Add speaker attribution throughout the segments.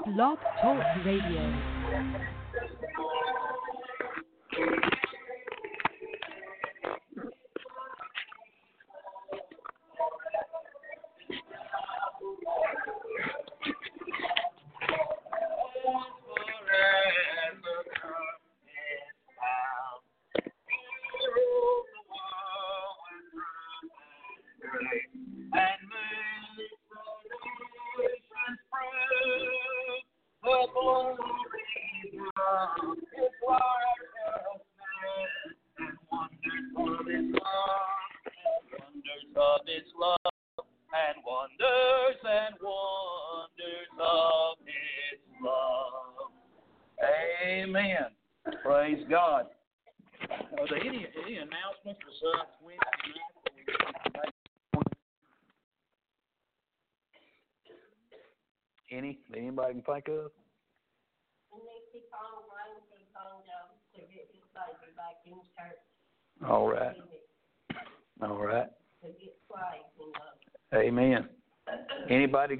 Speaker 1: Blog Talk Radio.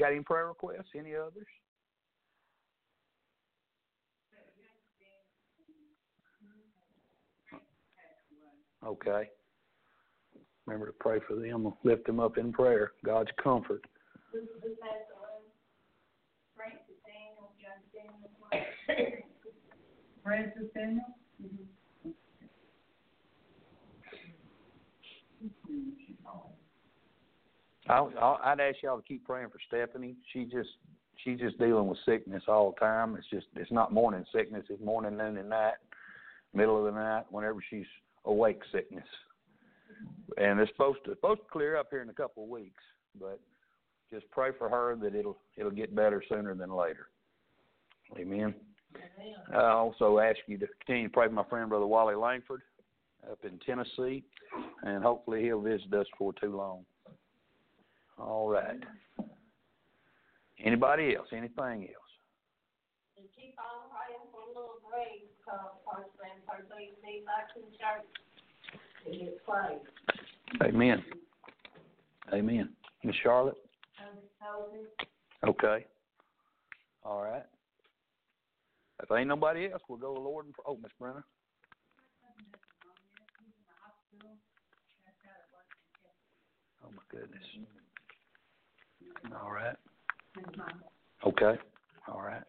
Speaker 2: Got any prayer requests? Any others? Okay. Remember to pray for them. Lift them up in prayer. God's comfort.
Speaker 3: Francis Daniel?
Speaker 2: I, I, I'd ask y'all to keep praying for Stephanie. She just she's just dealing with sickness all the time. It's just it's not morning sickness. It's morning, noon, and night, middle of the night, whenever she's awake sickness. And it's supposed to supposed to clear up here in a couple of weeks, but just pray for her that it'll it'll get better sooner than later. Amen. I also ask you to continue to pray for my friend Brother Wally Langford up in Tennessee, and hopefully he'll visit us for too long. All right. Anybody else? Anything else?
Speaker 4: And keep on praying for little Greg, because first and first back in church. And get prayed.
Speaker 2: Amen. Amen. Miss Charlotte? Okay. All right. If ain't nobody else, we'll go to the Lord and for oh, Miss Brenner. Oh my goodness. All right. Okay. All right.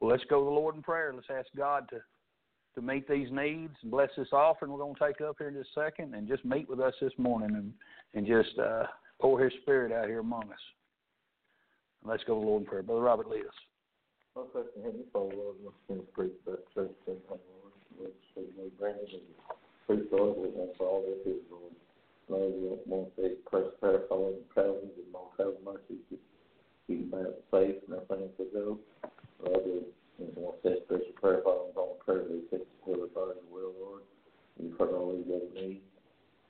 Speaker 2: Well, let's go to the Lord in prayer. Let's ask God to to meet these needs and bless this offering we're going to take up here in just a second and just meet with us this morning and and just uh, pour His Spirit out here among us. Let's go to the Lord in prayer. Brother Robert, lead us.
Speaker 5: Most of the Heavenly Father, Lord, once again preach that church and Lord, Lord, speak Lord, Brandon and preach Lord, with us all that is, Lord. Lord, we want to say, press prayer for the travelers and travel mercy, keep keep them out safe and everything to go. Lord, we want to say special prayer for them on prayer, they take the will of God will, Lord. You've heard all these other needs,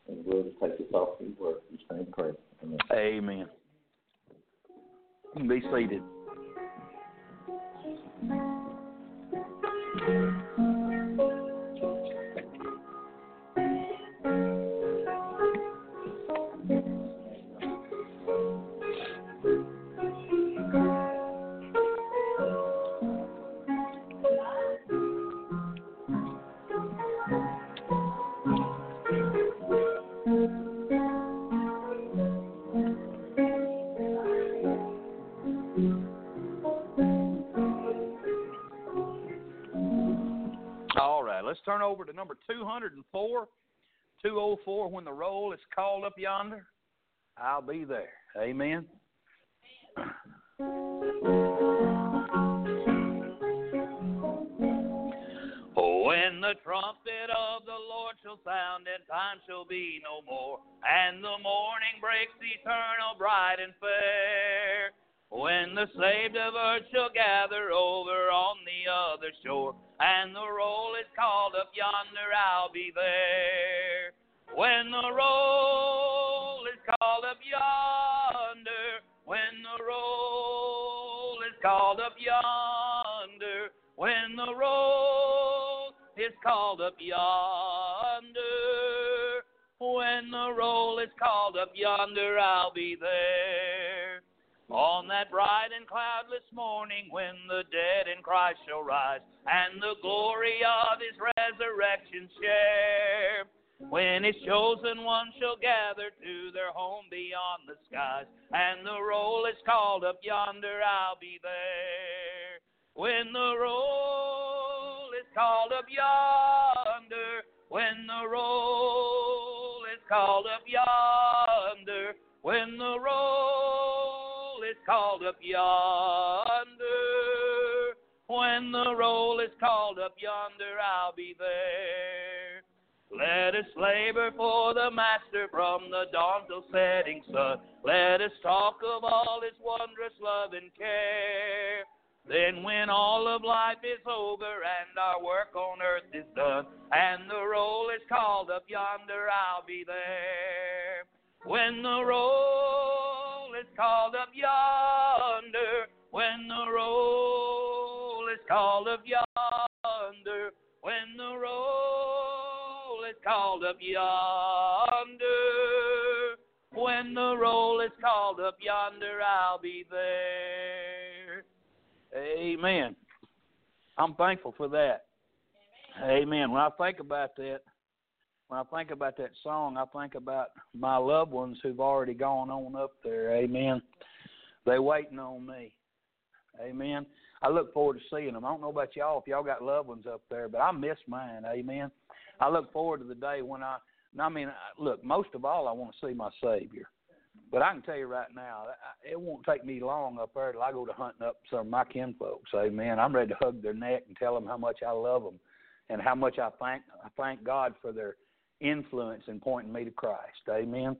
Speaker 5: and we'll just take this off your word. We stand pray. Amen.
Speaker 2: Amen. Be seated. Two hundred oh and four, two hundred and four. when the roll is called up yonder. I'll be there. Amen. When the trumpet of the Lord shall sound, and time shall be no more, and the morning breaks eternal, bright and fair. When the saved of earth shall gather over on the other shore, and the roll is called up yonder, I'll be there. When the roll is called up yonder, when the roll is called up yonder, when the roll is called up yonder, when the roll is called up yonder, I'll be there. On that bright and cloudless morning when the dead in Christ shall rise and the glory of his resurrection share. When his chosen ones shall gather to their home beyond the skies and the roll is called up yonder, I'll be there. When the roll is called up yonder, when the roll is called up yonder, when the roll called up yonder, when the roll is called up yonder, I'll be there. Let us labor for the Master from the dawn till setting sun. Let us talk of all His wondrous love and care. Then, when all of life is over and our work on earth is done, and the roll is called up yonder, I'll be there. When the roll called up yonder, when the roll is called up yonder, when the roll is called up yonder, when the roll is called up yonder, I'll be there. Amen. I'm thankful for that. Amen. When I think about that, when I think about that song, I think about my loved ones who've already gone on up there. Amen. They waiting on me. Amen. I look forward to seeing them. I don't know about y'all if y'all got loved ones up there, but I miss mine. Amen. I look forward to the day when I. I mean, look. Most of all, I want to see my Savior. But I can tell you right now, it won't take me long up there till I go to hunting up some of my kinfolks. Amen. I'm ready to hug their neck and tell them how much I love them, and how much I thank I thank God for their influence in pointing me to Christ. Amen.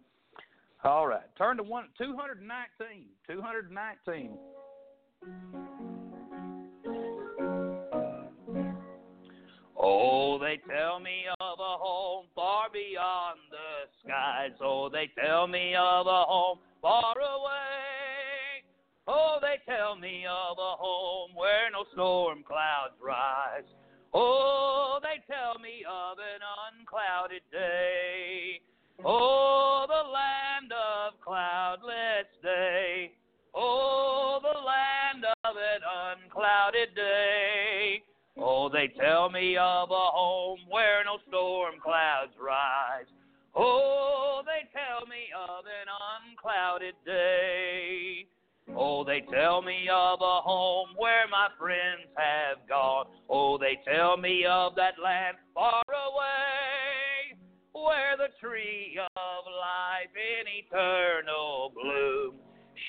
Speaker 2: All right. Turn to one two hundred and nineteen. Two hundred and nineteen. Oh, they tell me of a home far beyond the skies. Oh, they tell me of a home far away. Oh, they tell me of a home where no storm clouds rise. Oh, tell me of an unclouded day. Oh, the land of cloudless day. Oh, the land of an unclouded day. Oh, they tell me of a home where no storm clouds rise. Oh, they tell me of an unclouded day. Oh, they tell me of a home where my friends have gone. Oh, they tell me of that land far away, where the tree of life in eternal bloom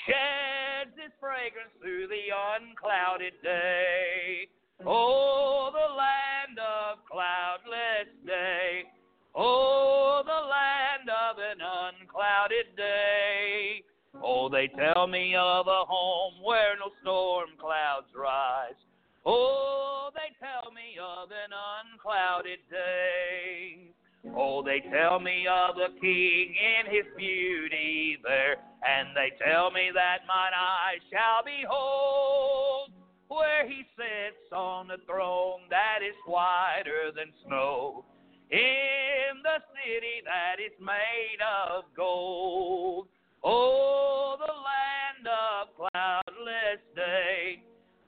Speaker 2: sheds its fragrance through the unclouded day. Oh, the land of cloudless day. Oh, Oh, they tell me of a home where no storm clouds rise. Oh, they tell me of an unclouded day. Oh, they tell me of the King in his beauty there, and they tell me that mine eyes shall behold where he sits on the throne that is whiter than snow in the city that is made of gold. Oh, the land of cloudless day.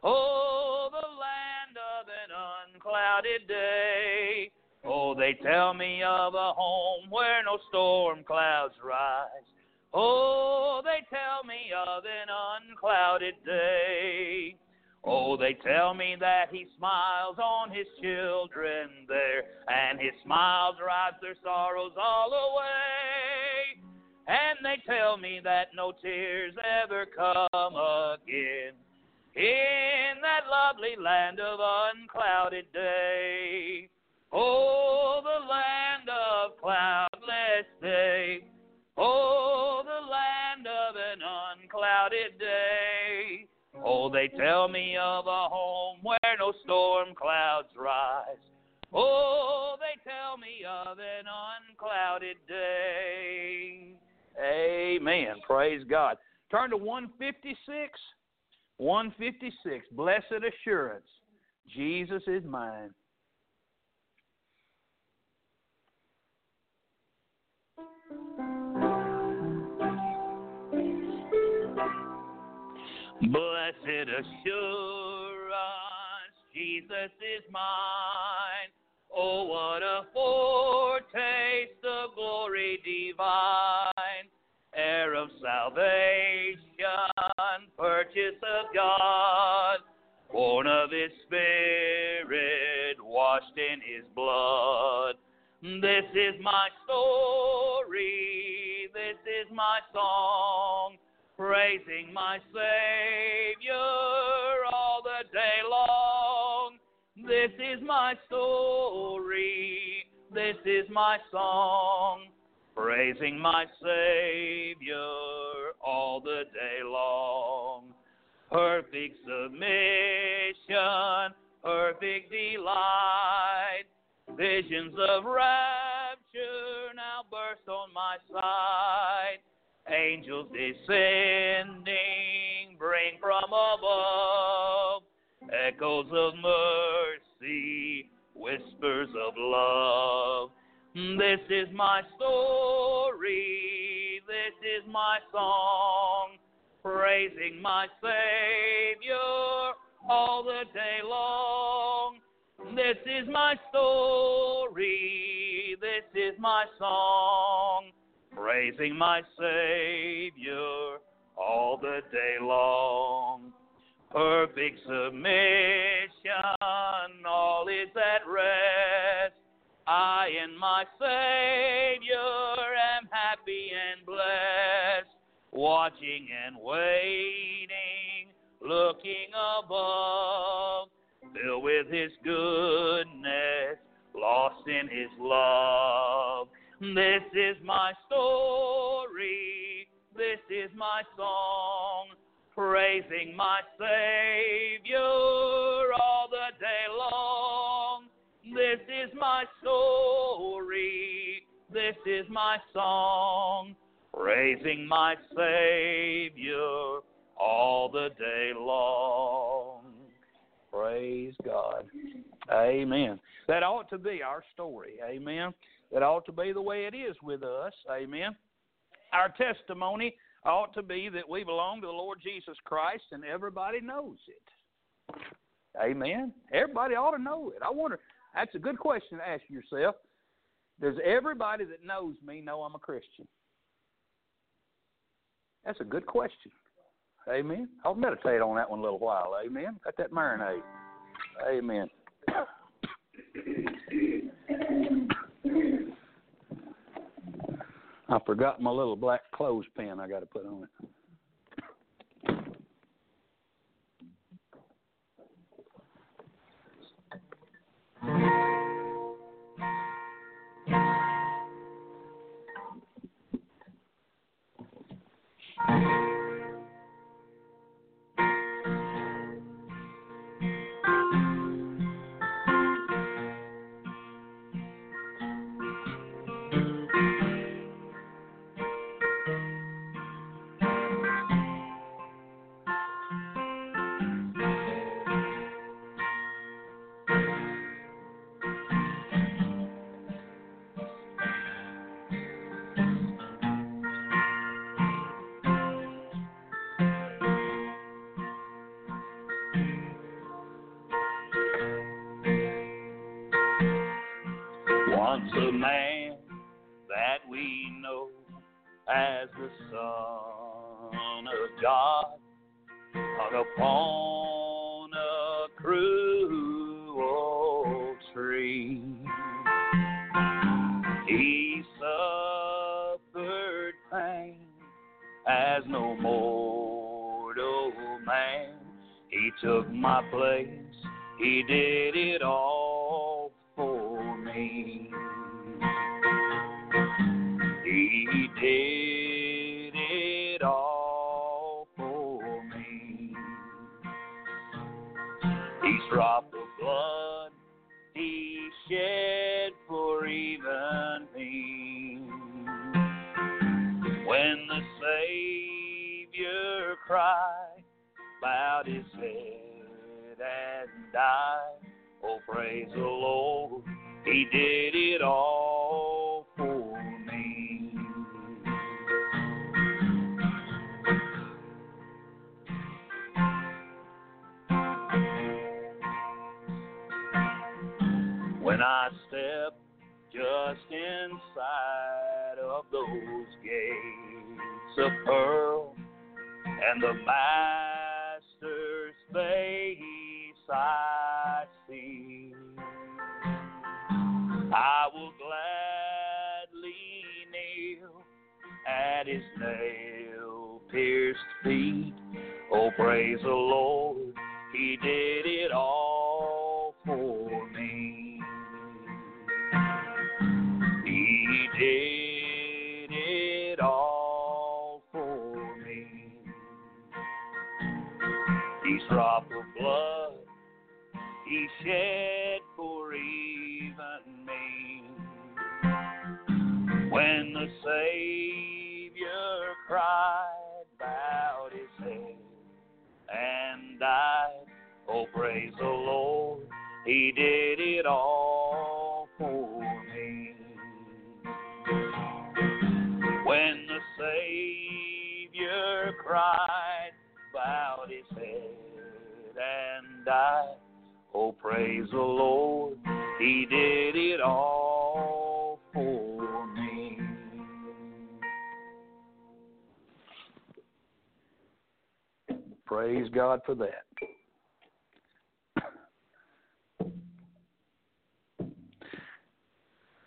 Speaker 2: Oh, the land of an unclouded day. Oh, they tell me of a home where no storm clouds rise. Oh, they tell me of an unclouded day. Oh, they tell me that he smiles on his children there, and his smile drives their sorrows all away. And they tell me that no tears ever come again in that lovely land of unclouded day. Oh, the land of cloudless day. Oh, the land of an unclouded day. Oh, they tell me of a home where no storm clouds rise. Oh, they tell me of an unclouded day. Amen. Praise God. Turn to 156. 156. Blessed assurance. Jesus is mine. Blessed assurance, Jesus is mine. Oh, what a foretaste of glory divine, of salvation, purchase of God, born of His Spirit, washed in His blood. This is my story, this is my song, praising my Savior all the day long. This is my story, this is my song, praising my Savior all the day long. Perfect submission, perfect delight, visions of rapture now burst on my sight. Angels descending bring from above echoes of mercy, whispers of love. This is my story, this is my song, praising my Savior all the day long. This is my story, this is my song, praising my Savior all the day long. Perfect submission, all is at rest. I and my Savior am happy and blessed, watching and waiting, looking above, filled with His goodness, lost in His love. This is my story, this is my song, praising my Savior all the day long. This is my story, this is my song, praising my Savior all the day long. Praise God. Amen. That ought to be our story. Amen. That ought to be the way it is with us. Amen. Our testimony ought to be that we belong to the Lord Jesus Christ and everybody knows it. Amen. Everybody ought to know it. I wonder, that's a good question to ask yourself. Does everybody that knows me know I'm a Christian? That's a good question. Amen. I'll meditate on that one a little while. Amen. Got that marinade. Amen. I forgot my little black clothespin I got to put on it. Once a man that we know as the Son of God hung upon a cruel tree. He suffered pain as no mortal man. He took my place. He did it all for me. Did it all for me. Each drop of blood he shed for even me. When the Savior cried, bowed his head and died. Oh, praise the Lord, He did it all step just inside of those gates of pearl and the Master's face I see. I will gladly kneel at his nail pierced feet. Oh, praise the Lord, he did it all for he shed for even me. When the Savior cried, bowed his head, and died, oh praise the Lord, he did it all for me. When the Savior cried, bowed his head, and died, oh praise the Lord, he did it all for me. Praise God for that.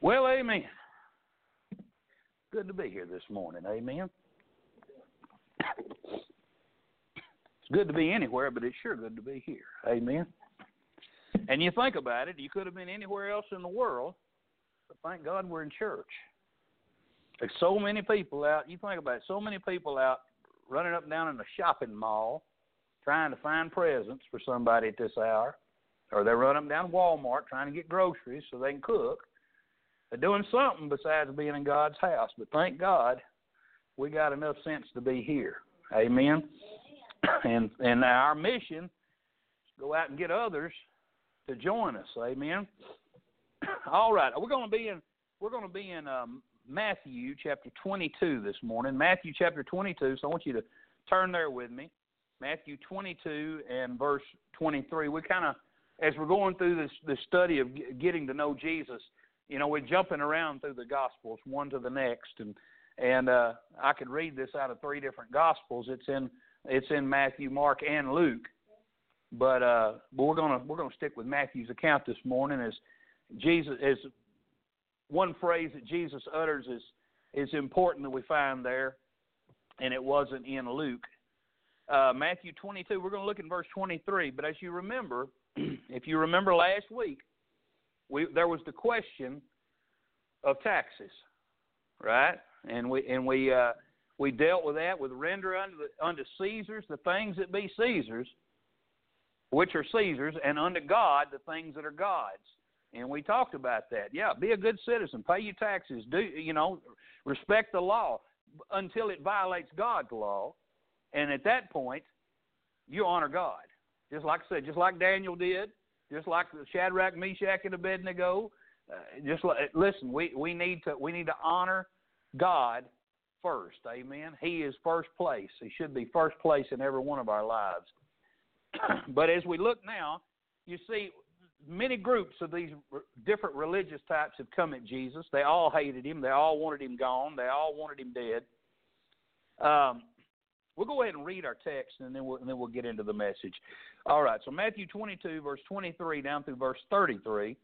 Speaker 2: Well, amen. Good to be here this morning. Amen. It's good to be anywhere, but it's sure good to be here. Amen. And you think about it, you could have been anywhere else in the world, but thank God we're in church. There's so many people out, you think about it, so many people out running up and down in the shopping mall trying to find presents for somebody at this hour, or they run up down Walmart trying to get groceries so they can cook. They're doing something besides being in God's house. But thank God we got enough sense to be here. Amen. And and our mission is go out and get others to join us. Amen. All right, we're going to be in we're going to be in um, Matthew chapter 22 this morning. Matthew chapter 22. So I want you to turn there with me. Matthew 22 and verse 23. We kind of as we're going through this this study of getting to know Jesus, you know, we're jumping around through the Gospels, one to the next, and and uh, I could read this out of three different Gospels. It's in it's in Matthew, Mark, and Luke, but uh, but we're gonna we're gonna stick with Matthew's account this morning as Jesus as one phrase that Jesus utters is is important that we find there, and it wasn't in Luke. Uh, Matthew 22. We're going to look in verse 23. But as you remember, if you remember last week, we there was the question of taxes, right? And we and we uh, we dealt with that with render unto the, unto Caesar's the things that be Caesar's, which are Caesar's, and unto God the things that are God's. And we talked about that. Yeah, be a good citizen, pay your taxes, do you know, respect the law until it violates God's law, and at that point, you honor God. Just like I said, just like Daniel did, just like Shadrach, Meshach, and Abednego. Uh, just like, listen, we we need to we need to honor God first. Amen. He is first place. He should be first place in every one of our lives. but as we look now, you see many groups of these different religious types have come at Jesus. They all hated him. They all wanted him gone. They all wanted him dead. Um, we'll go ahead and read our text, and then we'll, and then we'll get into the message. All right. So Matthew 22, verse 23 down through verse 33,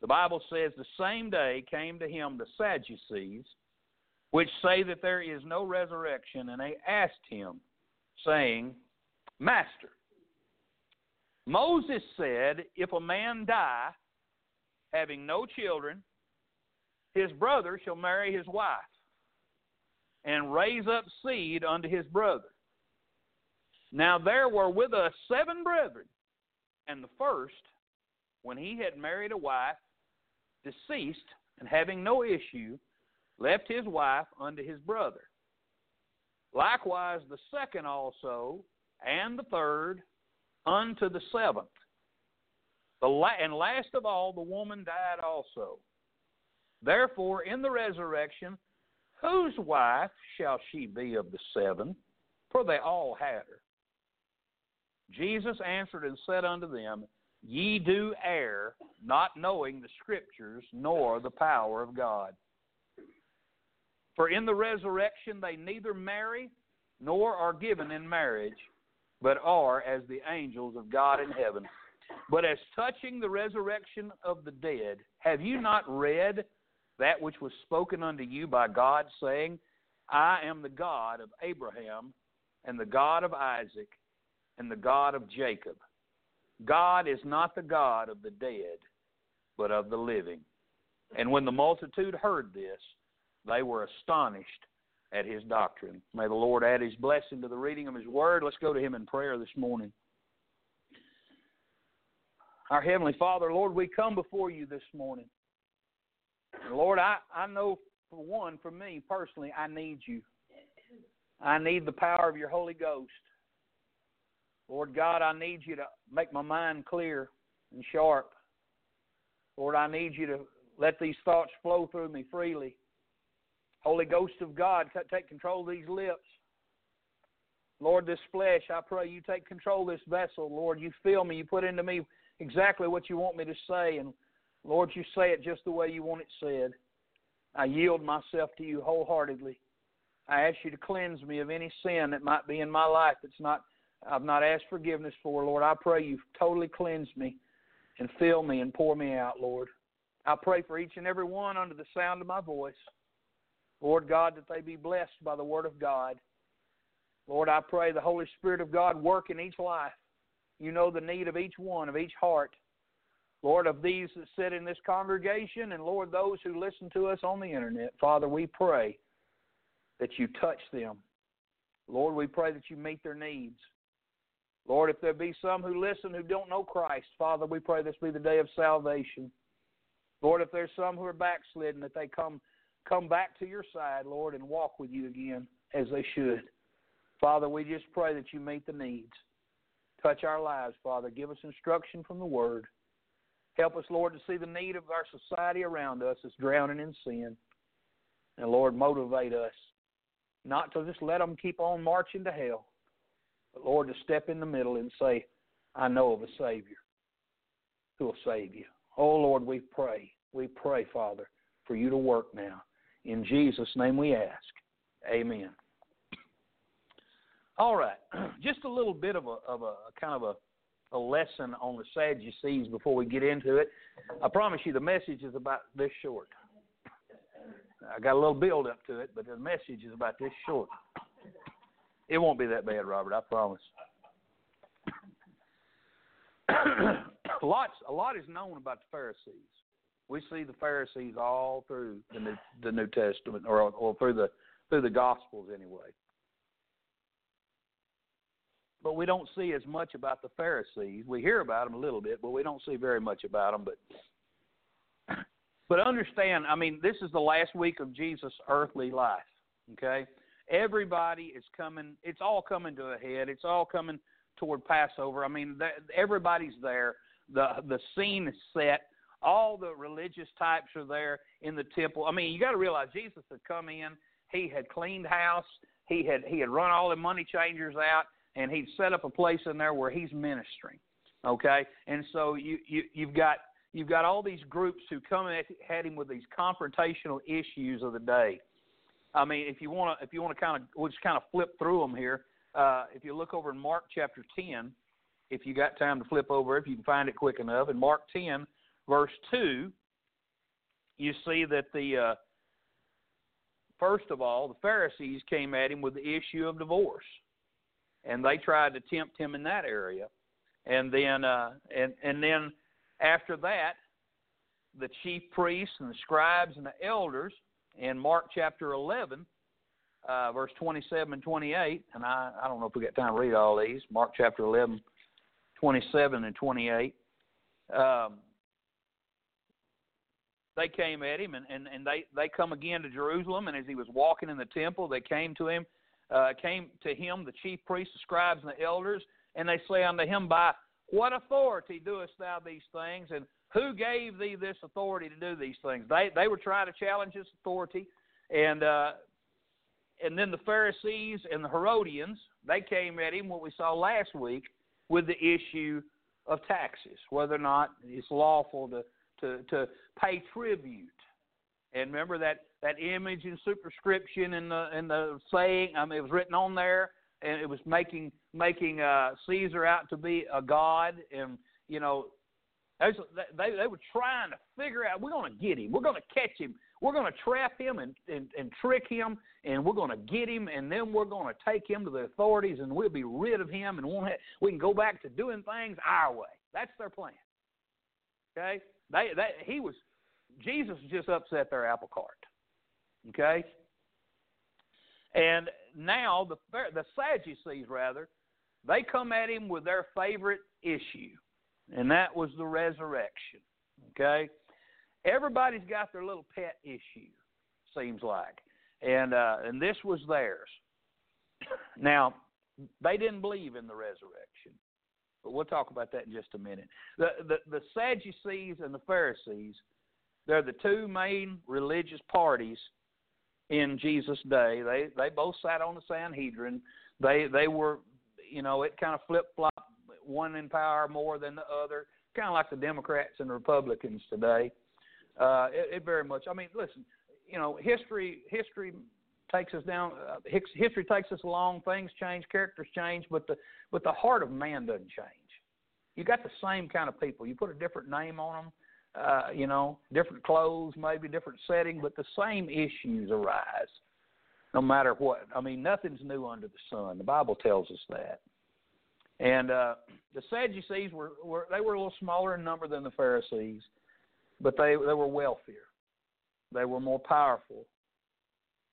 Speaker 2: the Bible says, "The same day came to him the Sadducees, which say that there is no resurrection, and they asked him, saying, Master." Moses said, If a man die, having no children, his brother shall marry his wife, and raise up seed unto his brother. Now there were with us seven brethren, and the first, when he had married a wife, deceased, and having no issue, left his wife unto his brother. Likewise the second also, and the third, unto the seventh. The la- and last of all, the woman died also. Therefore, in the resurrection, whose wife shall she be of the seven? For they all had her. Jesus answered and said unto them, Ye do err, not knowing the Scriptures nor the power of God. For in the resurrection they neither marry nor are given in marriage, but are as the angels of God in heaven. But as touching the resurrection of the dead, have you not read that which was spoken unto you by God, saying, I am the God of Abraham, and the God of Isaac, and the God of Jacob? God is not the God of the dead, but of the living. And when the multitude heard this, they were astonished at his doctrine. May the Lord add his blessing to the reading of his word. Let's go to him in prayer this morning. Our Heavenly Father, Lord, we come before you this morning. Lord, I, I know for one, for me personally, I need you. I need the power of your Holy Ghost. Lord God, I need you to make my mind clear and sharp. Lord, I need you to let these thoughts flow through me freely. Holy Ghost of God, take control of these lips. Lord, this flesh, I pray you take control of this vessel. Lord, you fill me. You put into me exactly what you want me to say. And Lord, you say it just the way you want it said. I yield myself to you wholeheartedly. I ask you to cleanse me of any sin that might be in my life that's not I've not asked forgiveness for. Lord, I pray you totally cleanse me and fill me and pour me out, Lord. I pray for each and every one under the sound of my voice. Lord God, that they be blessed by the word of God. Lord, I pray the Holy Spirit of God work in each life. You know the need of each one, of each heart. Lord, of these that sit in this congregation, and Lord, those who listen to us on the internet, Father, we pray that you touch them. Lord, we pray that you meet their needs. Lord, if there be some who listen who don't know Christ, Father, we pray this be the day of salvation. Lord, if there's some who are backslidden, that they come come back to your side, Lord, and walk with you again as they should. Father, we just pray that you meet the needs. Touch our lives, Father. Give us instruction from the Word. Help us, Lord, to see the need of our society around us that's drowning in sin. And Lord, motivate us not to just let them keep on marching to hell, but Lord, to step in the middle and say, I know of a Savior who will save you. Oh Lord, we pray. We pray, Father, for you to work now. In Jesus' name we ask. Amen. All right, just a little bit of a, of a kind of a, a lesson on the Sadducees before we get into it. I promise you the message is about this short. I got a little build up to it, but the message is about this short. It won't be that bad, Robert. I promise. Lots, a lot is known about the Pharisees. We see the Pharisees all through the New, the New Testament, or or through the through the Gospels anyway. But we don't see as much about the Pharisees. We hear about them a little bit, but we don't see very much about them. But but understand, I mean, this is the last week of Jesus' earthly life. Okay, everybody is coming. It's all coming to a head. It's all coming toward Passover. I mean, everybody's there. the The scene is set. All the religious types are there in the temple. I mean, you got to realize Jesus had come in. He had cleaned house. He had he had run all the money changers out, and he'd set up a place in there where he's ministering. Okay, and so you you you've got you've got all these groups who come at, at him with these confrontational issues of the day. I mean, if you want to, if you want to kind of, we'll just kind of flip through them here. Uh, if you look over in Mark chapter 10, if you got time to flip over, if you can find it quick enough, in Mark 10, verse 2, you see that the uh, first of all, the Pharisees came at him with the issue of divorce, and they tried to tempt him in that area, and then uh, and and then after that, the chief priests and the scribes and the elders in Mark chapter 11, uh, verse 27 and 28, and I, I don't know if we got time to read all these. Mark chapter 11, 27 and 28. Um, they came at him, and, and, and they, they come again to Jerusalem, and as he was walking in the temple, they came to him, uh, came to him, the chief priests, the scribes, and the elders, and they say unto him, By what authority doest thou these things? And who gave thee this authority to do these things? They they were trying to challenge his authority, and uh, and then the Pharisees and the Herodians they came at him what we saw last week with the issue of taxes, whether or not it's lawful to to to pay tribute. And remember that that image and superscription and the and the saying. I mean, it was written on there, and it was making making uh, Caesar out to be a god, and you know, they they, they were trying to figure out we're going to get him, we're going to catch him, we're going to trap him and, and and trick him, and we're going to get him, and then we're going to take him to the authorities, and we'll be rid of him, and won't have, we can go back to doing things our way. That's their plan. Okay, they they he was Jesus just upset their apple cart. Okay, and now the the Sadducees rather they come at him with their favorite issue, and that was the resurrection. Okay, everybody's got their little pet issue, seems like, and uh, and this was theirs. Now, they didn't believe in the resurrection, but we'll talk about that in just a minute. The the, the Sadducees and the Pharisees, they're the two main religious parties in Jesus' day. They they both sat on the Sanhedrin. They they were, you know, it kind of flip flop, one in power more than the other, kind of like the Democrats and Republicans today. Uh, it, it very much. I mean, listen, you know, history history takes us down. Uh, history takes us along. Things change, characters change, but the but the heart of man doesn't change. You got the same kind of people. You put a different name on them uh, you know, different clothes, maybe different setting, but the same issues arise no matter what. I mean, nothing's new under the sun. The Bible tells us that. And uh, the Sadducees were, were they were a little smaller in number than the Pharisees, but they they were wealthier. They were more powerful.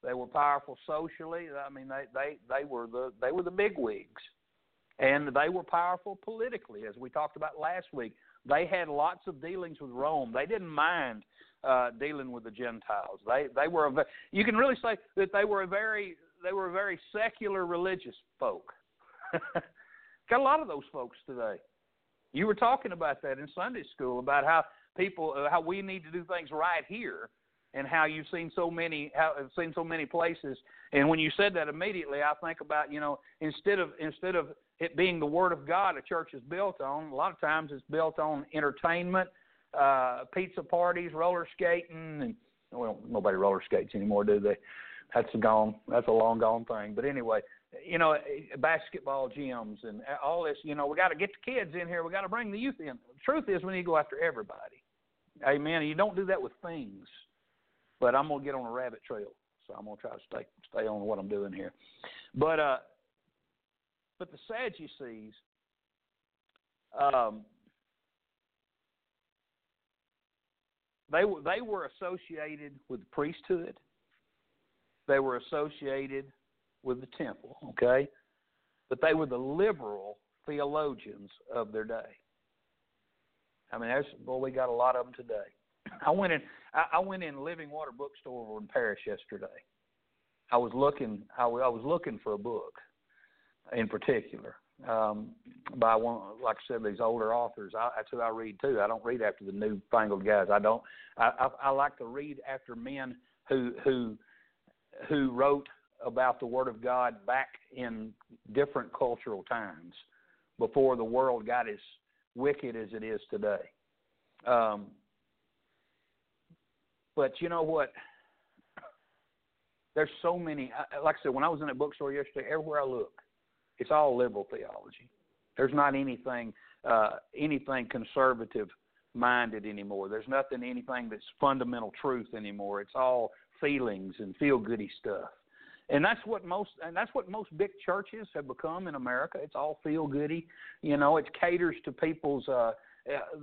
Speaker 2: They were powerful socially. I mean, they they they were the they were the big wigs, and they were powerful politically, as we talked about last week. They had lots of dealings with Rome. They didn't mind uh, dealing with the Gentiles. They they were a, you can really say that they were a very they were a very secular religious folk. Got a lot of those folks today. You were talking about that in Sunday school about how people uh, how we need to do things right here and how you've seen so many how have seen so many places and when you said that immediately I think about you know instead of instead of it being the Word of God a church is built on. A lot of times it's built on entertainment, uh, pizza parties, roller skating, and well, nobody roller skates anymore, do they? That's a gone. That's a long gone thing. But anyway, you know, basketball gyms and all this. You know, we got to get the kids in here. We got to bring the youth in. The truth is, we need to go after everybody. Amen. You don't do that with things. But I'm gonna get on a rabbit trail, so I'm gonna try to stay stay on what I'm doing here. But uh, but the Sadducees, um, they they were associated with the priesthood. They were associated with the temple. Okay, but they were the liberal theologians of their day. I mean, there's boy, we got a lot of them today. I went in. I, I went in Living Water bookstore in Paris yesterday. I was looking. I, I was looking for a book, in particular um, by one, like I said, these older authors. I, that's who I read too. I don't read after the newfangled guys. I don't. I, I, I like to read after men who who who wrote about the Word of God back in different cultural times before the world got as wicked as it is today. Um, but you know what? There's so many. Like I said, when I was in a bookstore yesterday, everywhere I look, it's all liberal theology. There's not anything uh, anything conservative minded anymore. There's nothing anything that's fundamental truth anymore. It's all feelings and feel goody stuff. And that's what most and that's what most big churches have become in America. It's all feel goody. You know, it caters to people's uh, uh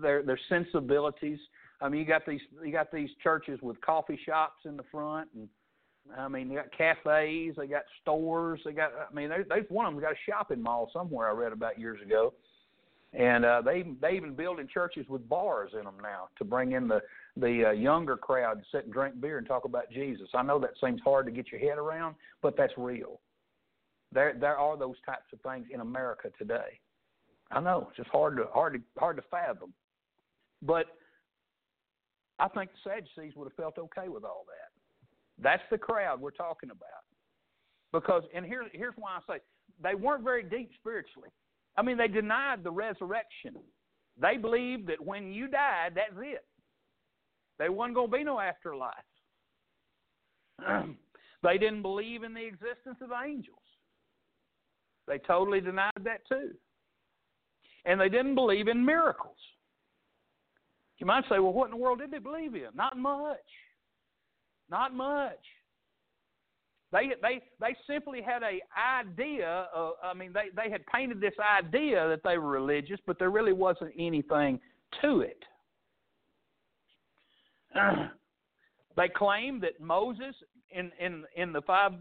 Speaker 2: their their sensibilities. I mean, you got these you got these churches with coffee shops in the front and I mean, they got cafes, they got stores, they got. I mean, they, they've one of them got a shopping mall somewhere. I read about years ago, and uh, they they even building churches with bars in them now to bring in the the uh, younger crowd to sit and drink beer and talk about Jesus. I know that seems hard to get your head around, but that's real. There there are those types of things in America today. I know it's just hard to hard to hard to fathom, but I think the Sadducees would have felt okay with all that. That's the crowd we're talking about. Because, and here, here's why I say they weren't very deep spiritually. I mean, they denied the resurrection. They believed that when you died, that's it. There wasn't going to be no afterlife. they didn't believe in the existence of angels. They totally denied that too. And they didn't believe in miracles. You might say, well, what in the world did they believe in? Not much. Not much. They they they simply had a idea. Of, I mean, they they had painted this idea that they were religious, but there really wasn't anything to it. they claimed that Moses, in in in the five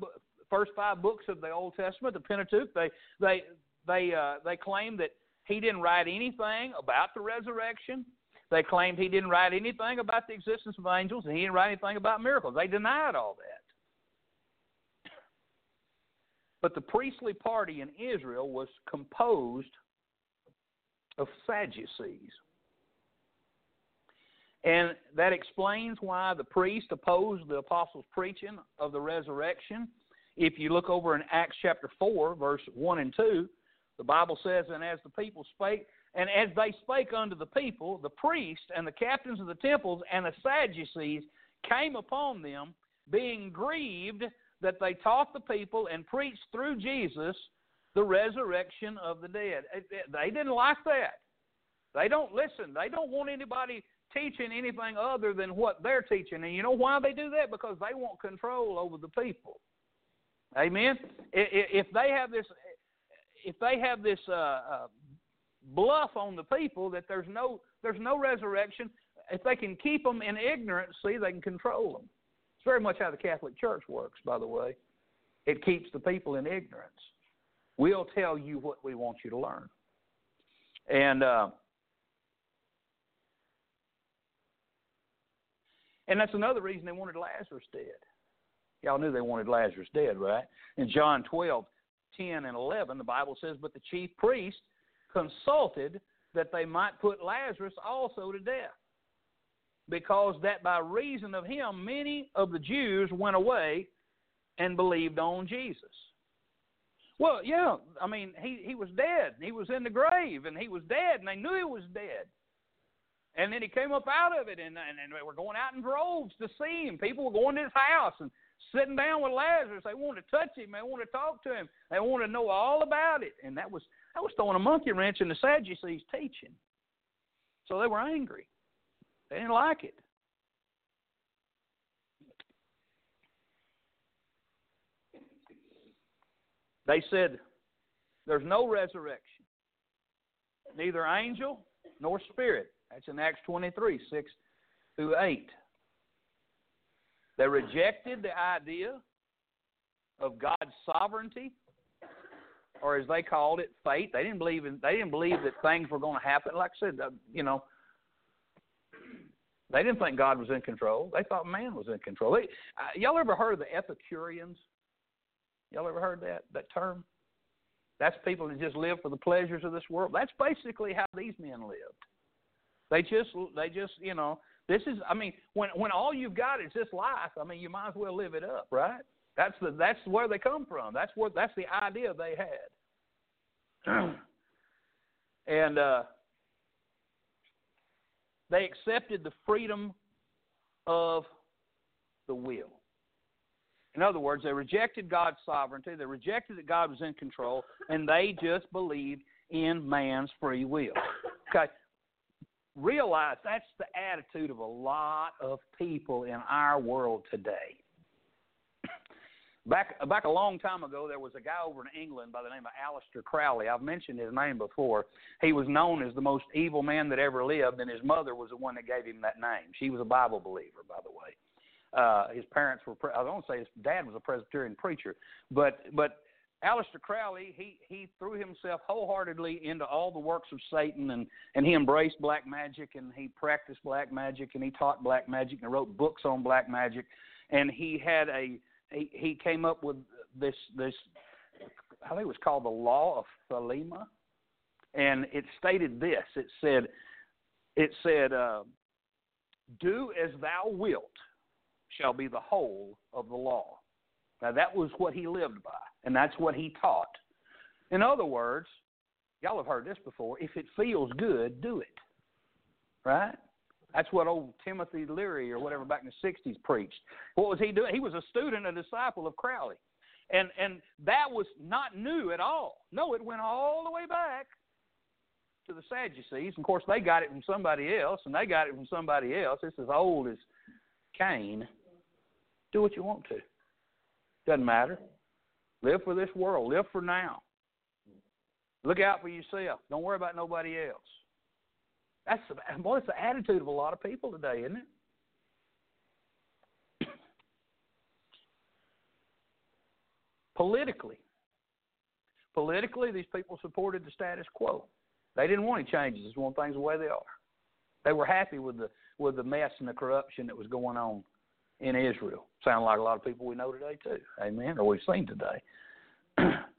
Speaker 2: first five books of the Old Testament, the Pentateuch, they they they uh, they claimed that he didn't write anything about the resurrection. They claimed he didn't write anything about the existence of angels, and he didn't write anything about miracles. They denied all that. But the priestly party in Israel was composed of Sadducees. And that explains why the priest opposed the apostles' preaching of the resurrection. If you look over in Acts chapter 4, verse 1 and 2, the Bible says, And as the people spake, and as they spake unto the people, the priests and the captains of the temples and the Sadducees came upon them, being grieved that they taught the people and preached through Jesus the resurrection of the dead. They didn't like that. They don't listen. They don't want anybody teaching anything other than what they're teaching. And you know why they do that? Because they want control over the people. Amen. If they have this, if they have this uh, uh, bluff on the people that there's no there's no resurrection, if they can keep them in ignorance, see, they can control them. It's very much how the Catholic Church works, by the way. It keeps the people in ignorance. We'll tell you what we want you to learn. And uh, and that's another reason they wanted Lazarus dead. Y'all knew they wanted Lazarus dead, right? In John 12, 10 and 11, the Bible says, But the chief priest consulted that they might put Lazarus also to death because that by reason of him many of the Jews went away and believed on Jesus. Well, yeah, I mean, he, he was dead. He was in the grave, and he was dead, and they knew he was dead. And then he came up out of it, and, and, and they were going out in droves to see him. People were going to his house and sitting down with Lazarus. They wanted to touch him. They wanted to talk to him. They wanted to know all about it. And that was that was throwing a monkey wrench in the Sadducees' teaching. So they were angry. They didn't like it. They said, There's no resurrection, neither angel nor spirit. That's in Acts 23 6 through 8. They rejected the idea of God's sovereignty, or as they called it, fate. They didn't believe in. They didn't believe that things were going to happen. Like I said, uh, you know, they didn't think God was in control. They thought man was in control. They, uh, y'all ever heard of the Epicureans? Y'all ever heard that that term? That's people that just live for the pleasures of this world. That's basically how these men lived. They just they just you know this is I mean when when all you've got is this life I mean you might as well live it up right. That's the that's where they come from. That's what that's the idea they had. and uh, they accepted the freedom of the will. In other words, they rejected God's sovereignty, they rejected that God was in control, and they just believed in man's free will. Okay. Realize that's the attitude of a lot of people in our world today. Back back a long time ago, there was a guy over in England by the name of Aleister Crowley. I've mentioned his name before. He was known as the most evil man that ever lived, and his mother was the one that gave him that name. She was a Bible believer, by the way. Uh, his parents were. I don't say his dad was a Presbyterian preacher, but but Aleister Crowley he he threw himself wholeheartedly into all the works of Satan, and and he embraced black magic, and he practiced black magic, and he taught black magic, and wrote books on black magic, and he had a he, came up with this this I think it was called the Law of Thelema, and it stated this. It said it said uh, do as thou wilt shall be the whole of the law. Now that was what he lived by, and that's what he taught. In other words, y'all have heard this before. If it feels good, do it. right? That's what old Timothy Leary or whatever back in the '60s preached. What was he doing? He was a student, a disciple of Crowley, and and that was not new at all. No, it went all the way back to the Sadducees. Of course, they got it from somebody else, and they got it from somebody else. It's as old as Cain. Do what you want to. Doesn't matter. Live for this world. Live for now. Look out for yourself. Don't worry about nobody else. That's boy, it's the attitude of a lot of people today, isn't it? Politically, politically, these people supported the status quo. They didn't want any changes. They want things the way they are. They were happy with the with the mess and the corruption that was going on in Israel. Sound like a lot of people we know today too. Amen. Or we've seen today.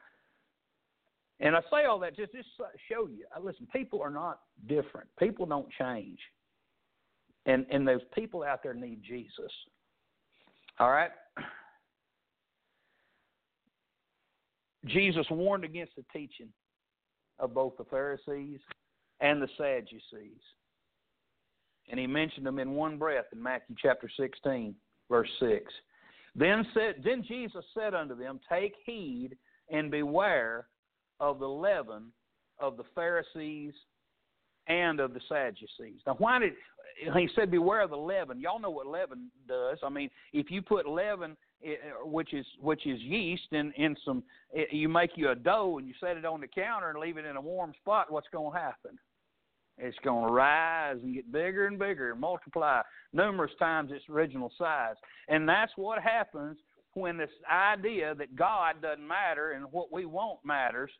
Speaker 2: and I say all that just just show you. Uh, listen, people are not different. People don't change. And and those people out there need Jesus. All right. Jesus warned against the teaching of both the Pharisees and the Sadducees. And he mentioned them in one breath in Matthew chapter 16, verse 6. Then said then Jesus said unto them, Take heed and beware of the leaven of the Pharisees and of the Sadducees. Now why did he said beware of the leaven? Y'all know what leaven does. I mean, if you put leaven eh, eh, which is which is yeast in in some eh, you make you a dough and you set it on the counter and leave it in a warm spot what's going to happen it's going to rise and get bigger and bigger and multiply numerous times its original size and that's what happens when this idea that god doesn't matter and what we want matters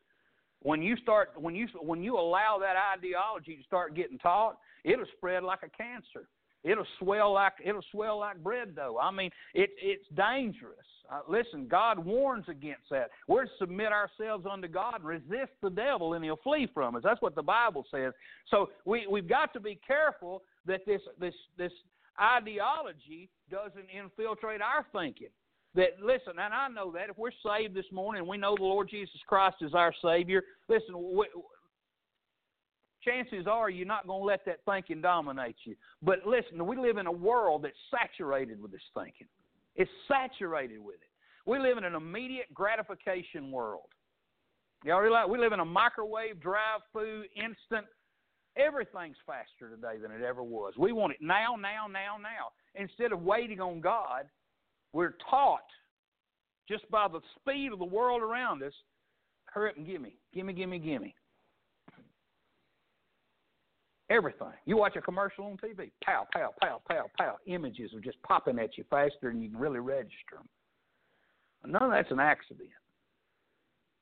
Speaker 2: when you start when you when you allow that ideology to start getting taught it'll spread like a cancer It'll swell like it'll swell like bread dough. I mean, it it's dangerous. Uh, listen, God warns against that. We're to submit ourselves unto God, and resist the devil, and he'll flee from us. That's what the Bible says. So we we've got to be careful that this this this ideology doesn't infiltrate our thinking. That listen, and I know that if we're saved this morning, and we know the Lord Jesus Christ is our Savior. Listen, we, chances are you're not going to let that thinking dominate you. But listen, we live in a world that's saturated with this thinking. It's saturated with it. We live in an immediate gratification world. Y'all realize we live in a microwave, drive food, instant. Everything's faster today than it ever was. We want it now, now, now, now. Instead of waiting on God, we're taught just by the speed of the world around us, hurry up and give me, give me, give me, give me. Everything. You watch a commercial on TV, pow, pow, pow, pow, pow. Images are just popping at you faster than you can really register them. None of that's an accident.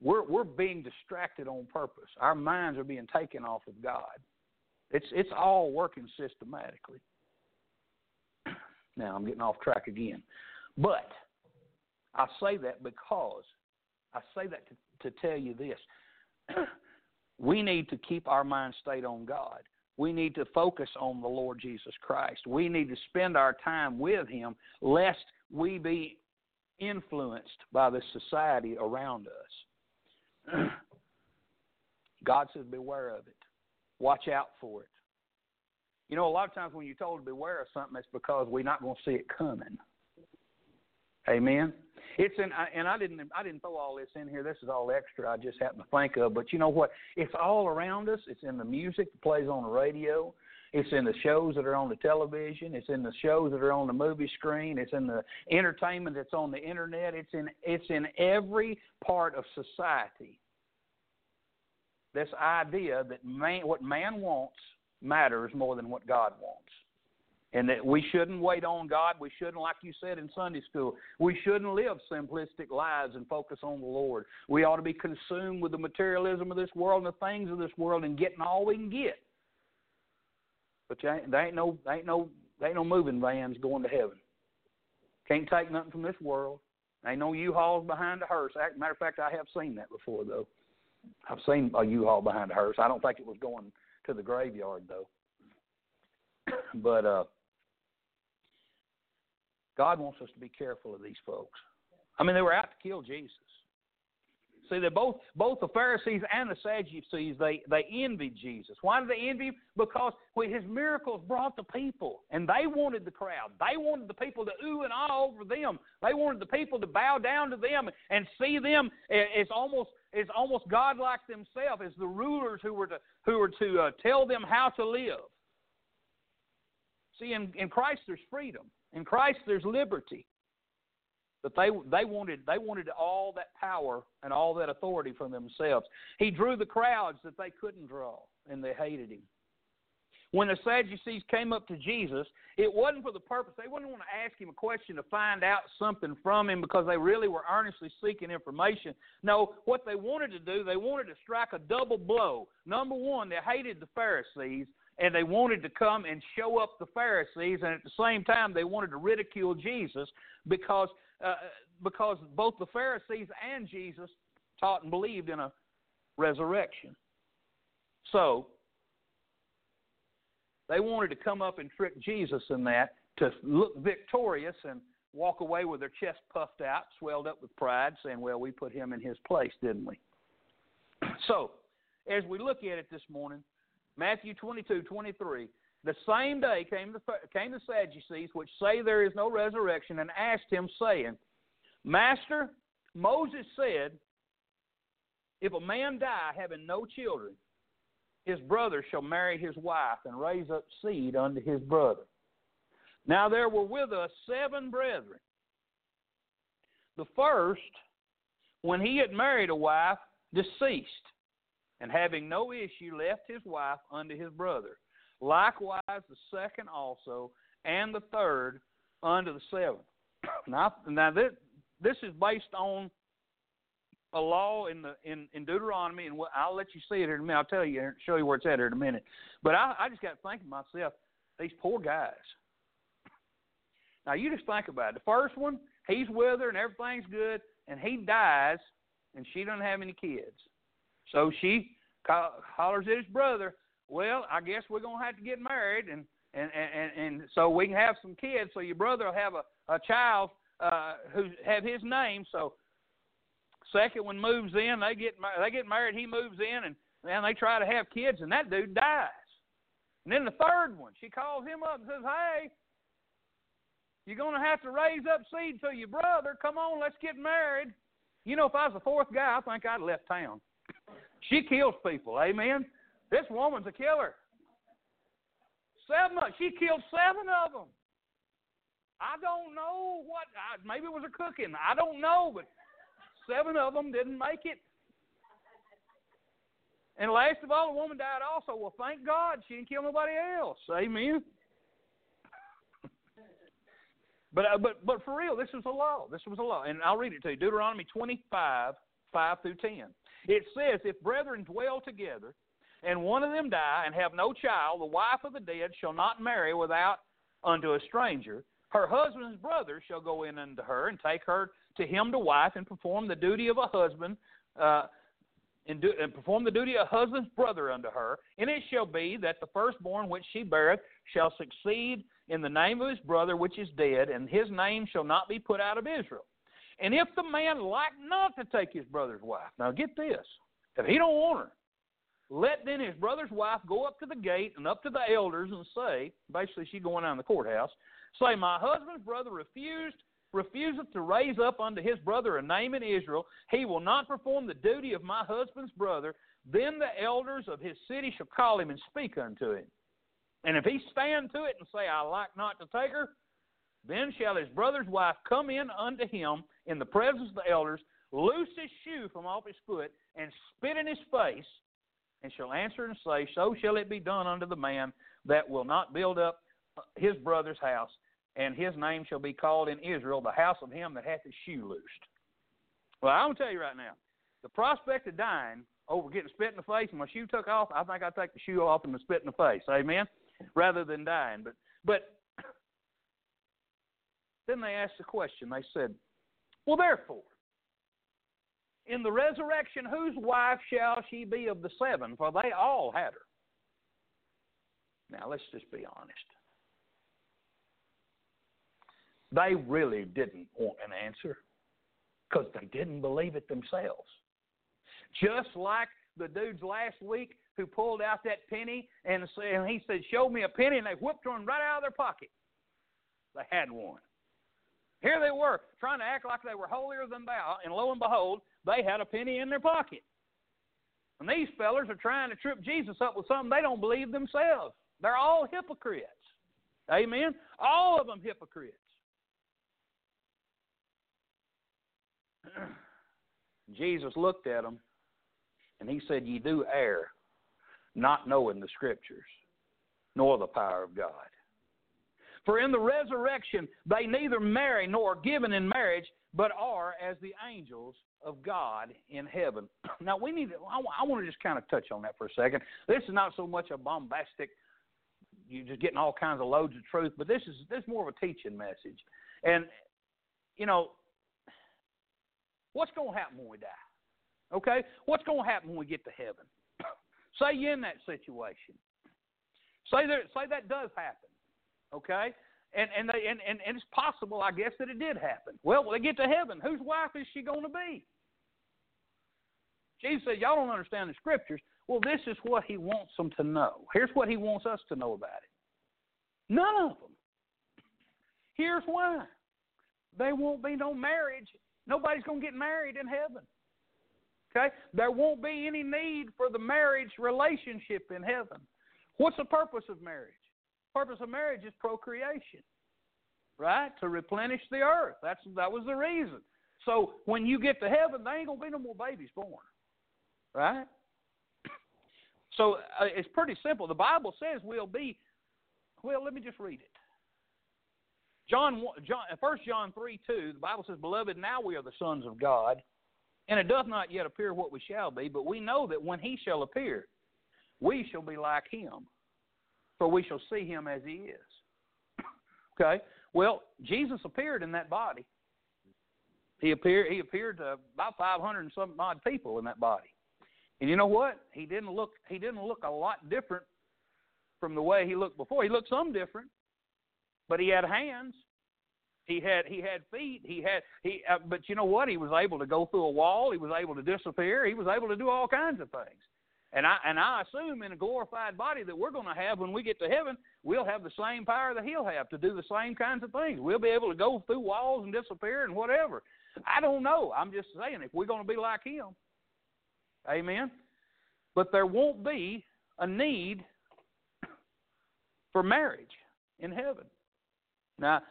Speaker 2: We're we're being distracted on purpose. Our minds are being taken off of God. It's it's all working systematically. Now I'm getting off track again, but I say that because I say that to, to tell you this: we need to keep our mind stayed on God we need to focus on the Lord Jesus Christ. We need to spend our time with Him lest we be influenced by the society around us. God says, beware of it. Watch out for it. You know, a lot of times when you're told to beware of something, it's because we're not going to see it coming. Amen. It's in, and I didn't, I didn't throw all this in here. This is all extra. I just happened to think of. But you know what? It's all around us. It's in the music that plays on the radio. It's in the shows that are on the television. It's in the shows that are on the movie screen. It's in the entertainment that's on the internet. It's in, it's in every part of society. This idea that man, what man wants matters more than what God wants and that we shouldn't wait on God. We shouldn't, like you said in Sunday school, we shouldn't live simplistic lives and focus on the Lord. We ought to be consumed with the materialism of this world and the things of this world and getting all we can get. But ain't, there ain't no, there ain't no, there ain't no moving vans going to heaven. Can't take nothing from this world. Ain't no U-Hauls behind a hearse. Matter of fact, I have seen that before though. I've seen a U-Haul behind a hearse. I don't think it was going to the graveyard though. but uh God wants us to be careful of these folks. I mean, they were out to kill Jesus. See, they both both the Pharisees and the Sadducees they they envied Jesus. Why did they envy him? Because well, his miracles brought the people, and they wanted the crowd. They wanted the people to ooh and ah over them. They wanted the people to bow down to them and see them as almost as almost godlike themselves, as the rulers who were to who were to uh, tell them how to live. See, in, in Christ there's freedom. In Christ there's liberty. But they they wanted they wanted all that power and all that authority from themselves. He drew the crowds that they couldn't draw, and they hated him. When the Sadducees came up to Jesus, it wasn't for the purpose. They wouldn't want to ask him a question to find out something from him because they really were earnestly seeking information. No, what they wanted to do, they wanted to strike a double blow. Number one, they hated the Pharisees, and they wanted to come and show up the Pharisees, and at the same time, they wanted to ridicule Jesus because uh, because both the Pharisees and Jesus taught and believed in a resurrection. So they wanted to come up and trick Jesus in that to look victorious and walk away with their chest puffed out, swelled up with pride, saying, "Well, we put him in his place, didn't we?" So, as we look at it this morning, Matthew 22, 23, the same day came the, came the Sadducees, which say there is no resurrection, and asked him, saying, Master, Moses said, If a man die having no children, his brother shall marry his wife and raise up seed unto his brother. Now there were with us seven brethren. The first, when he had married a wife, deceased, and having no issue, left his wife unto his brother. Likewise, the second also, and the third unto the seventh. Now, now this, this is based on a law in the in, in Deuteronomy, and I'll let you see it here in a minute. I'll tell you, show you where it's at here in a minute. But I, I just got thinking myself, these poor guys. Now you just think about it. The first one, he's with her and everything's good, and he dies, and she doesn't have any kids. So she call, hollers at his brother, well, I guess we're gonna have to get married, and and and and so we can have some kids. So your brother will have a a child uh, who have his name. So second one moves in, they get they get married. He moves in, and then they try to have kids, and that dude dies. And then the third one, she calls him up and says, "Hey, you're to have to raise up seed for your brother. Come on, let's get married." You know, if I was the fourth guy, I think I'd left town. She kills people. Amen. This woman's a killer. Seven. She killed seven of them. I don't know what. Maybe it was a cooking. I don't know, but seven of them didn't make it. And last of all, the woman died also. Well, thank God she didn't kill nobody else. Amen. but uh, but but for real, this was a law. This was a law, and I'll read it to you. Deuteronomy twenty five five through ten. It says, "If brethren dwell together, and one of them die and have no child, the wife of the dead shall not marry without unto a stranger." Her husband's brother shall go in unto her and take her to him to wife and perform the duty of a husband, uh, and, do, and perform the duty of husband's brother unto her. And it shall be that the firstborn which she beareth shall succeed in the name of his brother which is dead, and his name shall not be put out of Israel. And if the man like not to take his brother's wife, now get this, if he don't want her, let then his brother's wife go up to the gate and up to the elders and say, basically she's going down the courthouse, Say, My husband's brother refused refuseth to raise up unto his brother a name in Israel, he will not perform the duty of my husband's brother. Then the elders of his city shall call him and speak unto him. And if he stand to it and say, I like not to take her, then shall his brother's wife come in unto him in the presence of the elders, loose his shoe from off his foot, and spit in his face, and shall answer and say, So shall it be done unto the man that will not build up his brother's house, and his name shall be called in Israel the house of him that hath his shoe loosed. Well, I'm gonna tell you right now, the prospect of dying over getting spit in the face and my shoe took off, I think I'd take the shoe off and the spit in the face, amen, rather than dying. But but then they asked the question. They said, "Well, therefore." In the resurrection, whose wife shall she be of the seven? For they all had her. Now, let's just be honest. They really didn't want an answer because they didn't believe it themselves. Just like the dudes last week who pulled out that penny and, and he said, Show me a penny, and they whipped one right out of their pocket. They had one. Here they were, trying to act like they were holier than thou, and lo and behold, they had a penny in their pocket. And these fellers are trying to trip Jesus up with something they don't believe themselves. They're all hypocrites. Amen? All of them hypocrites. Jesus looked at them and he said, Ye do err, not knowing the Scriptures, nor the power of God. For in the resurrection they neither marry nor are given in marriage, but are as the angels of God in heaven. Now we need. To, I, I want to just kind of touch on that for a second. This is not so much a bombastic. You're just getting all kinds of loads of truth, but this is this is more of a teaching message. And you know, what's going to happen when we die? Okay, what's going to happen when we get to heaven? say you're in that situation. Say that say that does happen. Okay, and and they and, and, and it's possible, I guess, that it did happen. Well, when they get to heaven, whose wife is she going to be? Jesus said, Y'all don't understand the scriptures. Well, this is what he wants them to know. Here's what he wants us to know about it. None of them. Here's why. There won't be no marriage. Nobody's going to get married in heaven. Okay? There won't be any need for the marriage relationship in heaven. What's the purpose of marriage? Purpose of marriage is procreation, right? To replenish the earth. That's that was the reason. So when you get to heaven, there ain't gonna be no more babies born, right? So uh, it's pretty simple. The Bible says we'll be. Well, let me just read it. John, John, First John three two. The Bible says, "Beloved, now we are the sons of God, and it doth not yet appear what we shall be, but we know that when He shall appear, we shall be like Him, for we shall see him as he is. okay? Well, Jesus appeared in that body. He appeared he appeared to about 500 and some odd people in that body. And you know what? He didn't look he didn't look a lot different from the way he looked before. He looked some different, but he had hands. He had he had feet. He had he. Uh, but you know what? He was able to go through a wall. He was able to disappear. He was able to do all kinds of things. And I and I assume in a glorified body that we're going to have when we get to heaven, we'll have the same power that he'll have to do the same kinds of things. We'll be able to go through walls and disappear and whatever. I don't know. I'm just saying if we're going to be like him. Amen. But there won't be a need for marriage in heaven. Now,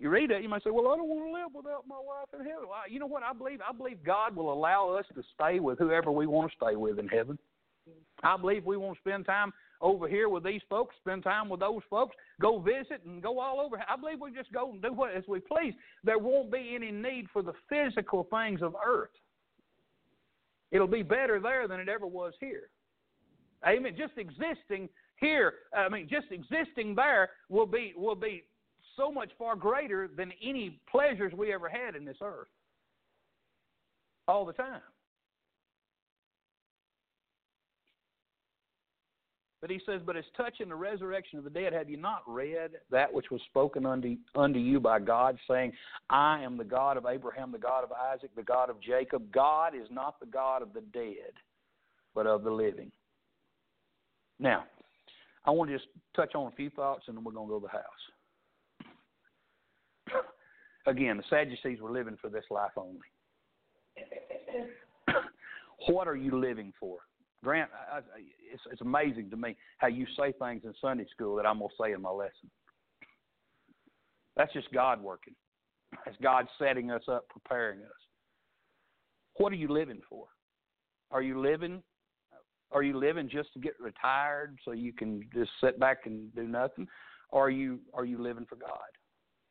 Speaker 2: you read that, you might say, "Well, I don't want to live without my wife in heaven." Well, you know what? I believe I believe God will allow us to stay with whoever we want to stay with in heaven. I believe we want to spend time over here with these folks, spend time with those folks, go visit and go all over. I believe we just go and do what as we please. There won't be any need for the physical things of earth. It'll be better there than it ever was here. Amen. Just existing here, I mean, just existing there will be will be so much far greater than any pleasures we ever had in this earth. All the time. But he says, But as touching the resurrection of the dead, have you not read that which was spoken unto, unto you by God, saying, I am the God of Abraham, the God of Isaac, the God of Jacob? God is not the God of the dead, but of the living. Now, I want to just touch on a few thoughts and then we're going to go to the house. Again, the Sadducees were living for this life only. what are you living for? Grant, I, I, it's, it's amazing to me how you say things in Sunday school that I'm going to say in my lesson. That's just God working. That's God setting us up, preparing us. What are you living for? Are you living? Are you living just to get retired so you can just sit back and do nothing? Or are you are you living for God?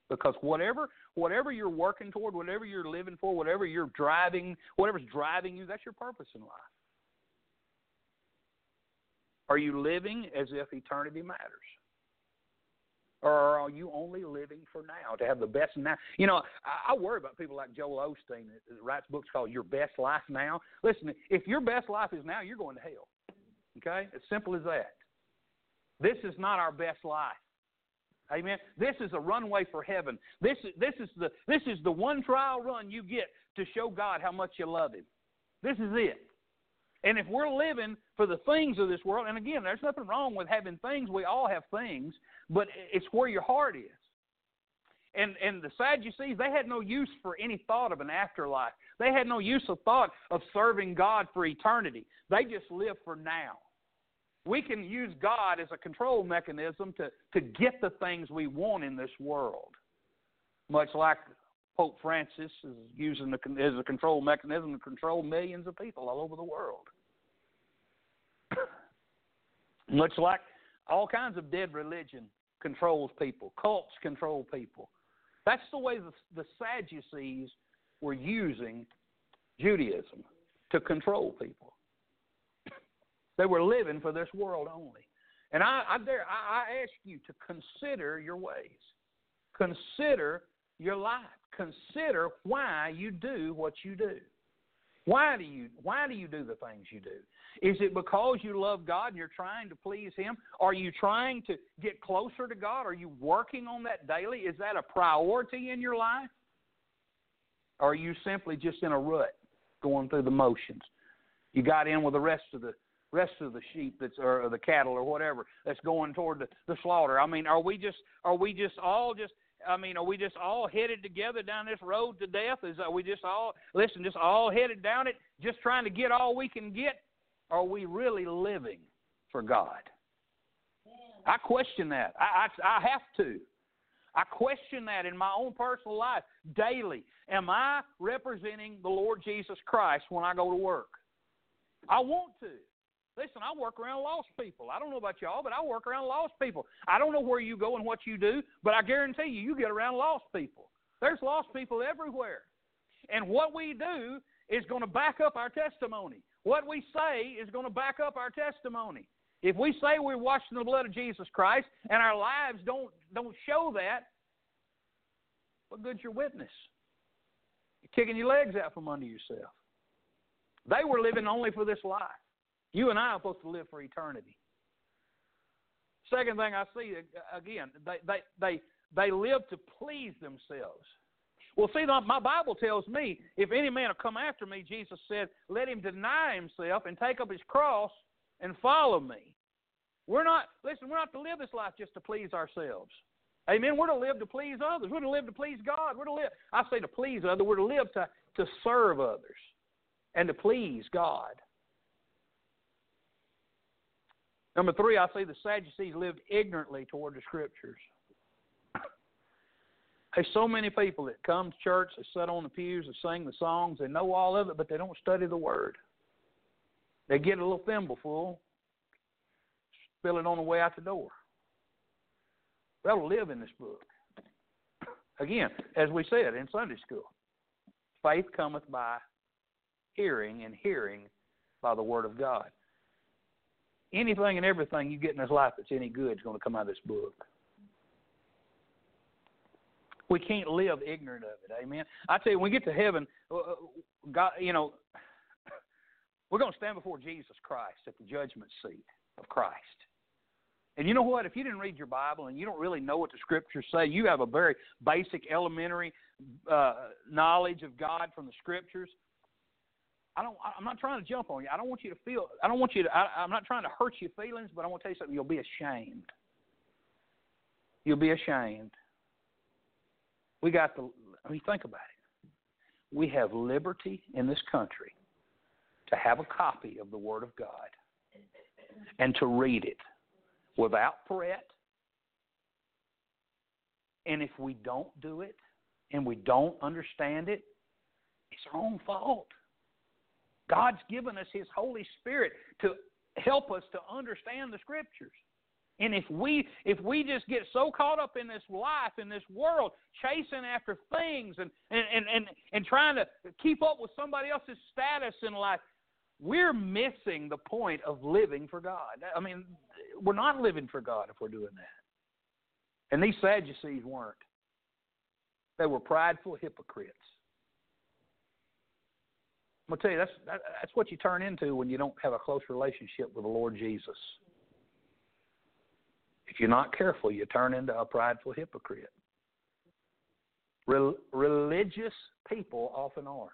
Speaker 2: Because whatever whatever you're working toward, whatever you're living for, whatever you're driving, whatever's driving you, that's your purpose in life. Are you living as if eternity matters? Or are you only living for now to have the best now? You know, I, worry about people like Joel Osteen that writes books called Your Best Life Now. Listen, if your best life is now, you're going to hell. Okay? As simple as that. This is not our best life. Amen. This is a runway for heaven. This is this is the this is the one trial run you get to show God how much you love Him. This is it. And if we're living for the things of this world, and again, there's nothing wrong with having things. We all have things, but it's where your heart is. And and the Sadducees, they had no use for any thought of an afterlife. They had no use of thought of serving God for eternity. They just lived for now. We can use God as a control mechanism to, to get the things we want in this world. Much like Pope Francis is using the, as a control mechanism to control millions of people all over the world. Much like all kinds of dead religion controls people, cults control people. That's the way the, the Sadducees were using Judaism to control people. They were living for this world only. And I, I dare I, I ask you to consider your ways. Consider your life. Consider why you do what you do. Why do you why do you do the things you do? Is it because you love God and you're trying to please him? Are you trying to get closer to God? Are you working on that daily? Is that a priority in your life? Or are you simply just in a rut going through the motions? You got in with the rest of the rest of the sheep that's or the cattle or whatever that's going toward the, the slaughter. I mean, are we just are we just all just I mean, are we just all headed together down this road to death? Is are we just all listen, just all headed down it, just trying to get all we can get? Are we really living for God? I question that. I, I, I have to. I question that in my own personal life daily. Am I representing the Lord Jesus Christ when I go to work? I want to. Listen, I work around lost people. I don't know about y'all, but I work around lost people. I don't know where you go and what you do, but I guarantee you, you get around lost people. There's lost people everywhere. And what we do is going to back up our testimony. What we say is going to back up our testimony. If we say we're washing the blood of Jesus Christ and our lives don't don't show that, what good's your witness? You're kicking your legs out from under yourself. They were living only for this life. You and I are supposed to live for eternity. Second thing I see again, they they they they live to please themselves. Well, see, my Bible tells me if any man will come after me, Jesus said, let him deny himself and take up his cross and follow me. We're not listen. We're not to live this life just to please ourselves. Amen. We're to live to please others. We're to live to please God. We're to live. I say to please others. We're to live to to serve others and to please God. Number three, I see the Sadducees lived ignorantly toward the Scriptures. There's so many people that come to church, they sit on the pews, they sing the songs, they know all of it, but they don't study the Word. They get a little thimbleful, spill it on the way out the door. They'll live in this book. Again, as we said in Sunday school, faith cometh by hearing, and hearing by the Word of God anything and everything you get in this life that's any good is going to come out of this book. We can't live ignorant of it. Amen. I tell you, when we get to heaven, uh, uh, God, you know, we're going to stand before Jesus Christ at the judgment seat of Christ. And you know what? If you didn't read your Bible and you don't really know what the Scriptures say, you have a very basic, elementary uh, knowledge of God from the Scriptures. I don't. I'm not trying to jump on you. I don't want you to feel. I don't want you to. I, I'm not trying to hurt your feelings, but I want to tell you something. You'll be ashamed. You'll be ashamed. We got the. I mean, think about it. We have liberty in this country to have a copy of the Word of God and to read it without threat. And if we don't do it and we don't understand it, it's our own fault. God's given us His Holy Spirit to help us to understand the Scriptures. And if we if we just get so caught up in this life, in this world, chasing after things and and, and, and, and trying to keep up with somebody else's status in life, we're missing the point of living for God. I mean, we're not living for God if we're doing that. And these Sadducees weren't. They were prideful hypocrites. I'm gonna tell you that's that, that's what you turn into when you don't have a close relationship with the Lord Jesus. If you're not careful, you turn into a prideful hypocrite. Re- religious people often are.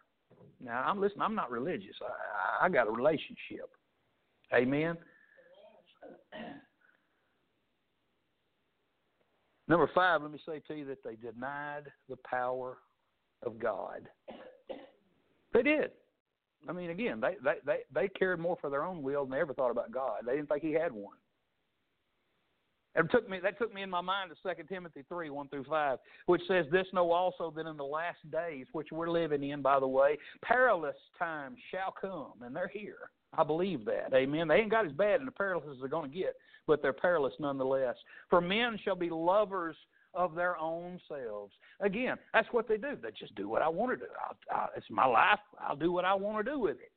Speaker 2: Now, I'm listen. I'm not religious. I, I got a relationship. Amen. Number five, let me say to you that they denied the power of God. They did. I mean, again, they they they, they cared more for their own will than they ever thought about God. They didn't think He had one. It took me that took me in my mind to Second Timothy three one through five, which says, "This know also that in the last days, which we're living in, by the way, perilous times shall come, and they're here. I believe that. Amen. They ain't got as bad and the perilous as they're going to get, but they're perilous nonetheless. For men shall be lovers of their own selves. Again, that's what they do. They just do what I want to do. I'll, I, it's my life. I'll do what I want to do with it.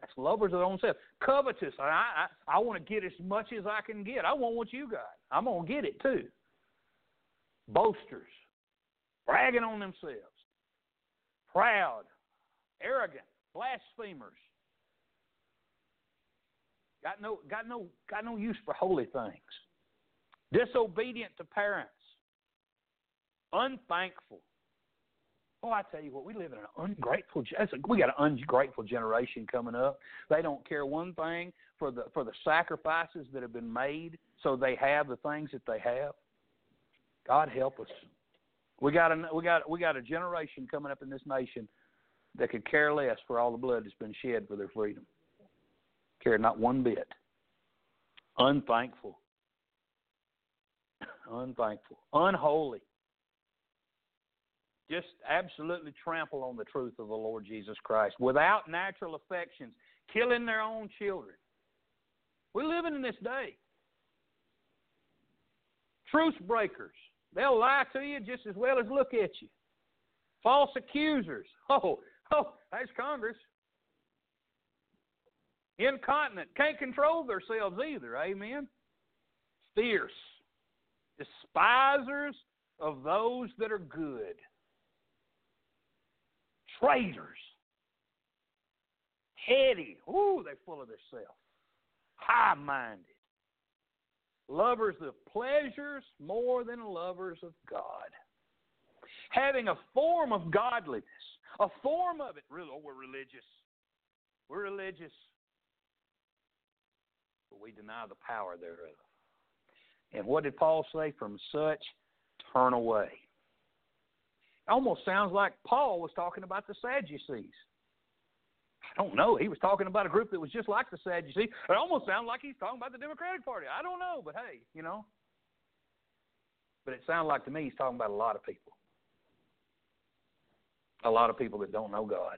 Speaker 2: That's lovers of their own self. Covetous. I, I, I want to get as much as I can get. I want what you got. I'm going to get it too. Boasters. Bragging on themselves. Proud. Arrogant. Blasphemers. Got no, got no, got no use for holy things. Disobedient to parents unthankful. Oh, I tell you what, we live in an ungrateful. We got an ungrateful generation coming up. They don't care one thing for the for the sacrifices that have been made, so they have the things that they have. God help us. We got a we got we got a generation coming up in this nation that could care less for all the blood that's been shed for their freedom. Care not one bit. Unthankful. Unthankful. Unholy just absolutely trample on the truth of the Lord Jesus Christ without natural affections, killing their own children. We're living in this day. Truce breakers. They'll lie to you just as well as look at you. False accusers. Oh, oh, that's Congress. Incontinent. Can't control themselves either. Amen. Fierce. Despisers of those that are good traitors, heady. Ooh, they're full of themselves. High minded. Lovers of pleasures more than lovers of God. Having a form of godliness, a form of it. Really, oh, we're religious. We're religious. But we deny the power thereof. And what did Paul say? From such turn away almost sounds like Paul was talking about the Sadducees. I don't know. He was talking about a group that was just like the Sadducees. It almost sounds like he's talking about the Democratic Party. I don't know, but hey, you know. But it sounds like to me he's talking about a lot of people. A lot of people that don't know God,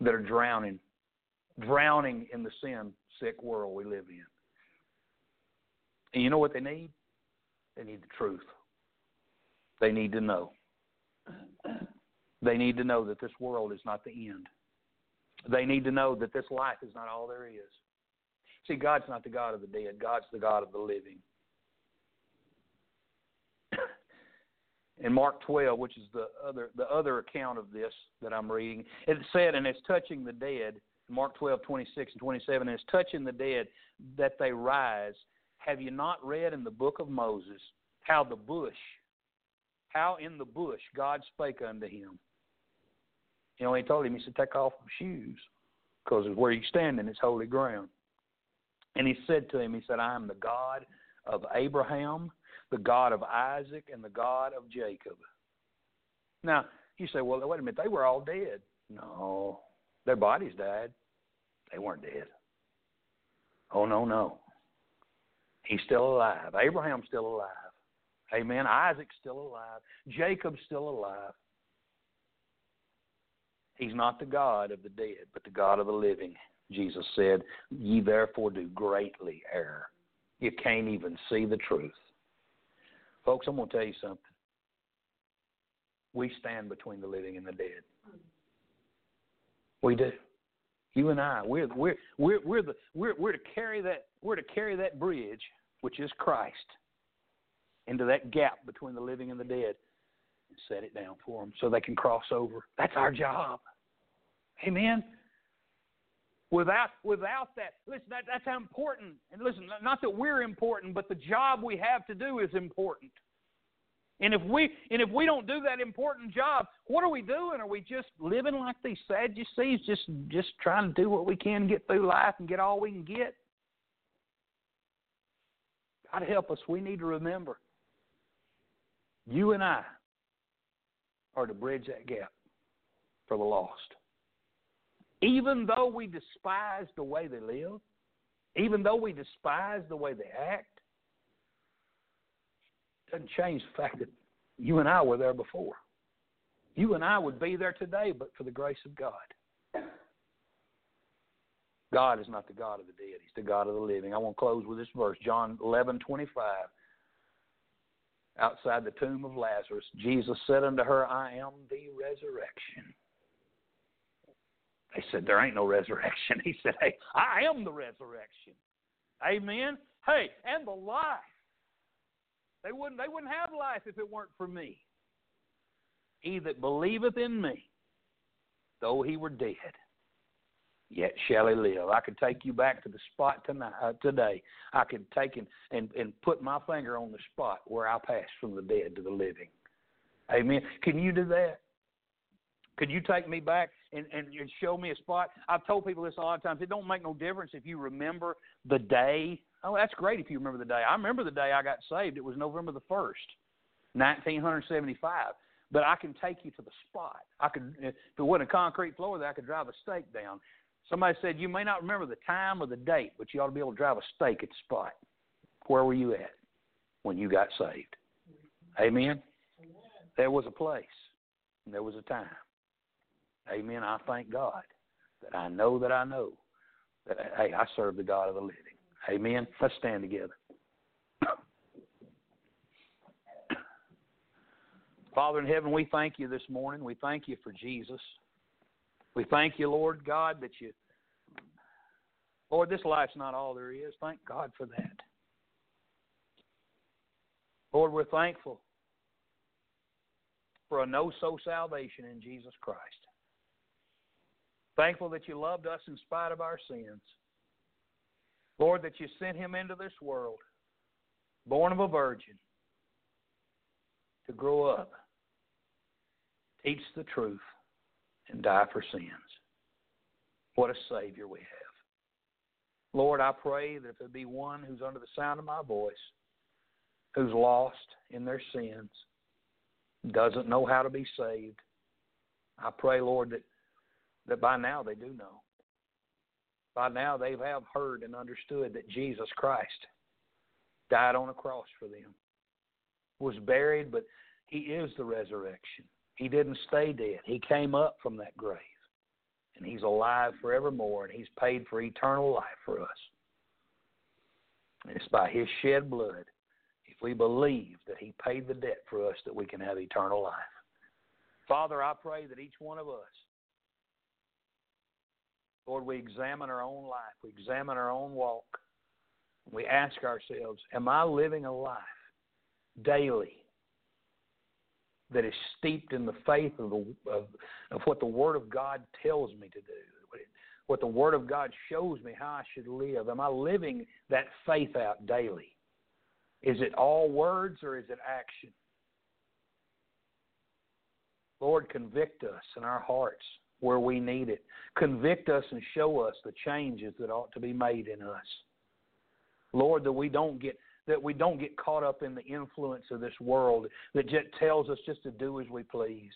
Speaker 2: that are drowning, drowning in the sin sick world we live in. And you know what they need? They need the truth. They need to know. They need to know that this world is not the end. They need to know that this life is not all there is. See, God's not the God of the dead, God's the God of the living. in Mark 12, which is the other the other account of this that I'm reading, it said, and it's touching the dead. Mark 12, 26 and 27, and it's touching the dead that they rise. Have you not read in the book of Moses how the bush how in the bush God spake unto him. You know, he told him, he said, Take off your shoes, because where you're standing is holy ground. And he said to him, He said, I am the God of Abraham, the God of Isaac, and the God of Jacob. Now, you say, Well, wait a minute, they were all dead. No, their bodies died. They weren't dead. Oh, no, no. He's still alive. Abraham's still alive. Amen. Isaac's still alive. Jacob's still alive. He's not the God of the dead, but the God of the living. Jesus said, Ye therefore do greatly err. You can't even see the truth. Folks, I'm going to tell you something. We stand between the living and the dead. We do. You and I, we're we're we're we're the we're we're to carry that we're to carry that bridge, which is Christ into that gap between the living and the dead and set it down for them so they can cross over. That's our job. Amen. Without without that, listen, that, that's how important. And listen, not that we're important, but the job we have to do is important. And if we and if we don't do that important job, what are we doing? Are we just living like these Sadducees, just just trying to do what we can get through life and get all we can get? God help us. We need to remember you and I are to bridge that gap for the lost. Even though we despise the way they live, even though we despise the way they act, doesn't change the fact that you and I were there before. You and I would be there today, but for the grace of God. God is not the God of the dead; He's the God of the living. I want to close with this verse, John eleven twenty-five. Outside the tomb of Lazarus, Jesus said unto her, "I am the resurrection." They said, "There ain't no resurrection." He said, "Hey, I am the resurrection." Amen. Hey, and the life. They wouldn't they wouldn't have life if it weren't for me. He that believeth in me, though he were dead, yet shall he live. I could take you back to the spot tonight, uh, today. I could take and, and, and put my finger on the spot where I passed from the dead to the living. Amen. Can you do that? Could you take me back and, and show me a spot? I've told people this a lot of times. It don't make no difference if you remember the day Oh, that's great if you remember the day. I remember the day I got saved. It was November the 1st, 1975. But I can take you to the spot. I could, if it wasn't a concrete floor, there I could drive a stake down. Somebody said you may not remember the time or the date, but you ought to be able to drive a stake at the spot. Where were you at when you got saved? Amen. There was a place, and there was a time. Amen. I thank God that I know that I know that hey, I serve the God of the living. Amen. Let's stand together. Father in heaven, we thank you this morning. We thank you for Jesus. We thank you, Lord God, that you, Lord, this life's not all there is. Thank God for that. Lord, we're thankful for a know so salvation in Jesus Christ. Thankful that you loved us in spite of our sins. Lord, that you sent him into this world, born of a virgin, to grow up, teach the truth, and die for sins. What a Savior we have. Lord, I pray that if there be one who's under the sound of my voice, who's lost in their sins, doesn't know how to be saved, I pray, Lord, that, that by now they do know. By now, they have heard and understood that Jesus Christ died on a cross for them, was buried, but He is the resurrection. He didn't stay dead, He came up from that grave. And He's alive forevermore, and He's paid for eternal life for us. And it's by His shed blood, if we believe that He paid the debt for us, that we can have eternal life. Father, I pray that each one of us Lord, we examine our own life, we examine our own walk. We ask ourselves, Am I living a life daily that is steeped in the faith of, the, of, of what the Word of God tells me to do? What the Word of God shows me how I should live? Am I living that faith out daily? Is it all words or is it action? Lord, convict us in our hearts where we need it. Convict us and show us the changes that ought to be made in us. Lord, that we don't get that we don't get caught up in the influence of this world that just tells us just to do as we please.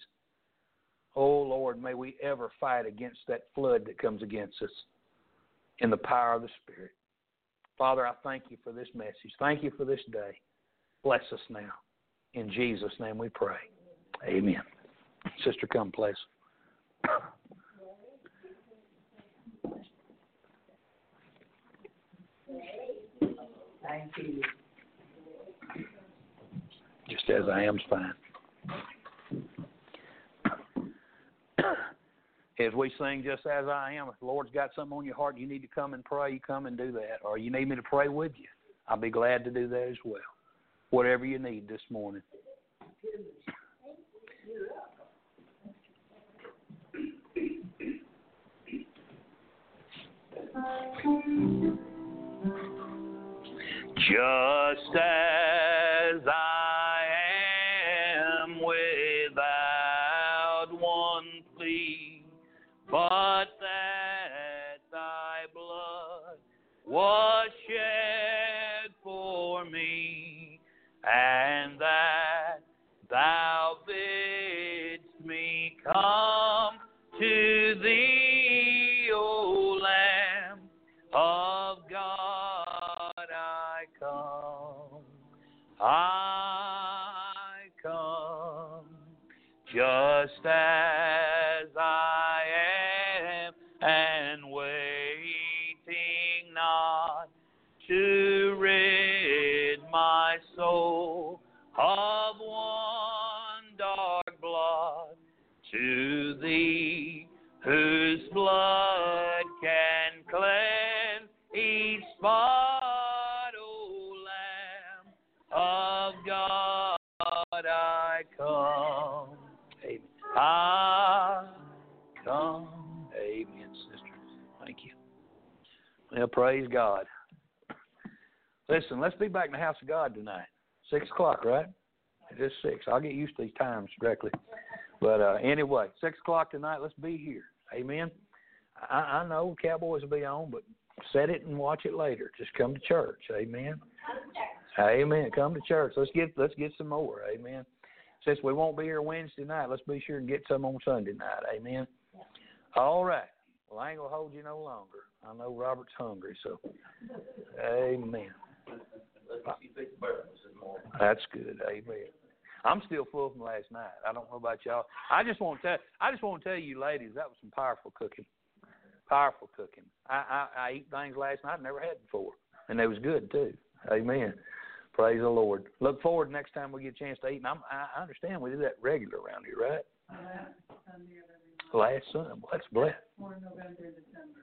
Speaker 2: Oh Lord, may we ever fight against that flood that comes against us in the power of the Spirit. Father, I thank you for this message. Thank you for this day. Bless us now. In Jesus' name we pray. Amen. Sister, come, please.
Speaker 6: Thank you.
Speaker 2: Just as I am's fine. As we sing just as I am, if the Lord's got something on your heart, you need to come and pray, you come and do that. Or you need me to pray with you. I'll be glad to do that as well. Whatever you need this morning.
Speaker 1: Just as I
Speaker 2: spot, O Lamb of God, I come. Amen. I come. Amen, sister. Thank you. Well, praise God. Listen, let's be back in the house of God tonight. Six o'clock, right? It is six. I'll get used to these times directly. But uh, anyway, six o'clock tonight. Let's be here. Amen. I, I know Cowboys will be on, but set it and watch it later. Just come to church. Amen. Amen. Come to church. Let's get let's get some more. Amen. Since we won't be here Wednesday night, let's be sure and get some on Sunday night. Amen. All right. Well, I ain't gonna hold you no longer. I know Robert's hungry, so Amen. That's good. Amen. I'm still full from last night. I don't know about y'all. I just want to tell. I just want to tell you, ladies, that was some powerful cooking. Powerful cooking. I I, I eat things last night I never had before, and they was good too. Amen. Praise the Lord. Look forward next time we get a chance to eat. And I'm, I I understand we do that regular around here, right? Last Sunday. Well, that's blessed.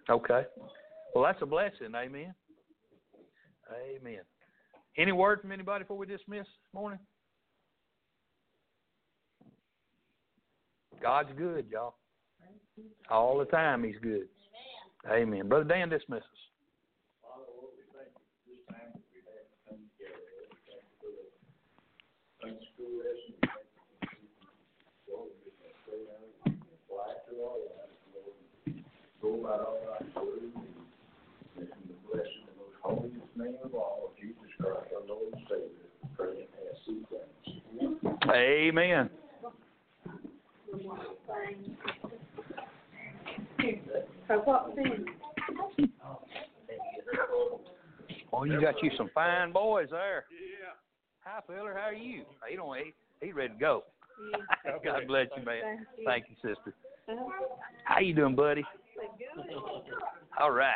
Speaker 2: Okay. Well, that's a blessing. Amen. Amen. Any word from anybody before we dismiss this morning? God's good, y'all. All the time, He's good. Amen. Brother Dan,
Speaker 7: dismisses.
Speaker 2: Amen.
Speaker 4: So what then?
Speaker 8: Oh, you got you some fine boys there. Yeah. Hi, fella. How are you? He don't. He, he ready to go. Yeah. God bless you, man. Thank you, sister. Uh-huh. How you doing, buddy? All right.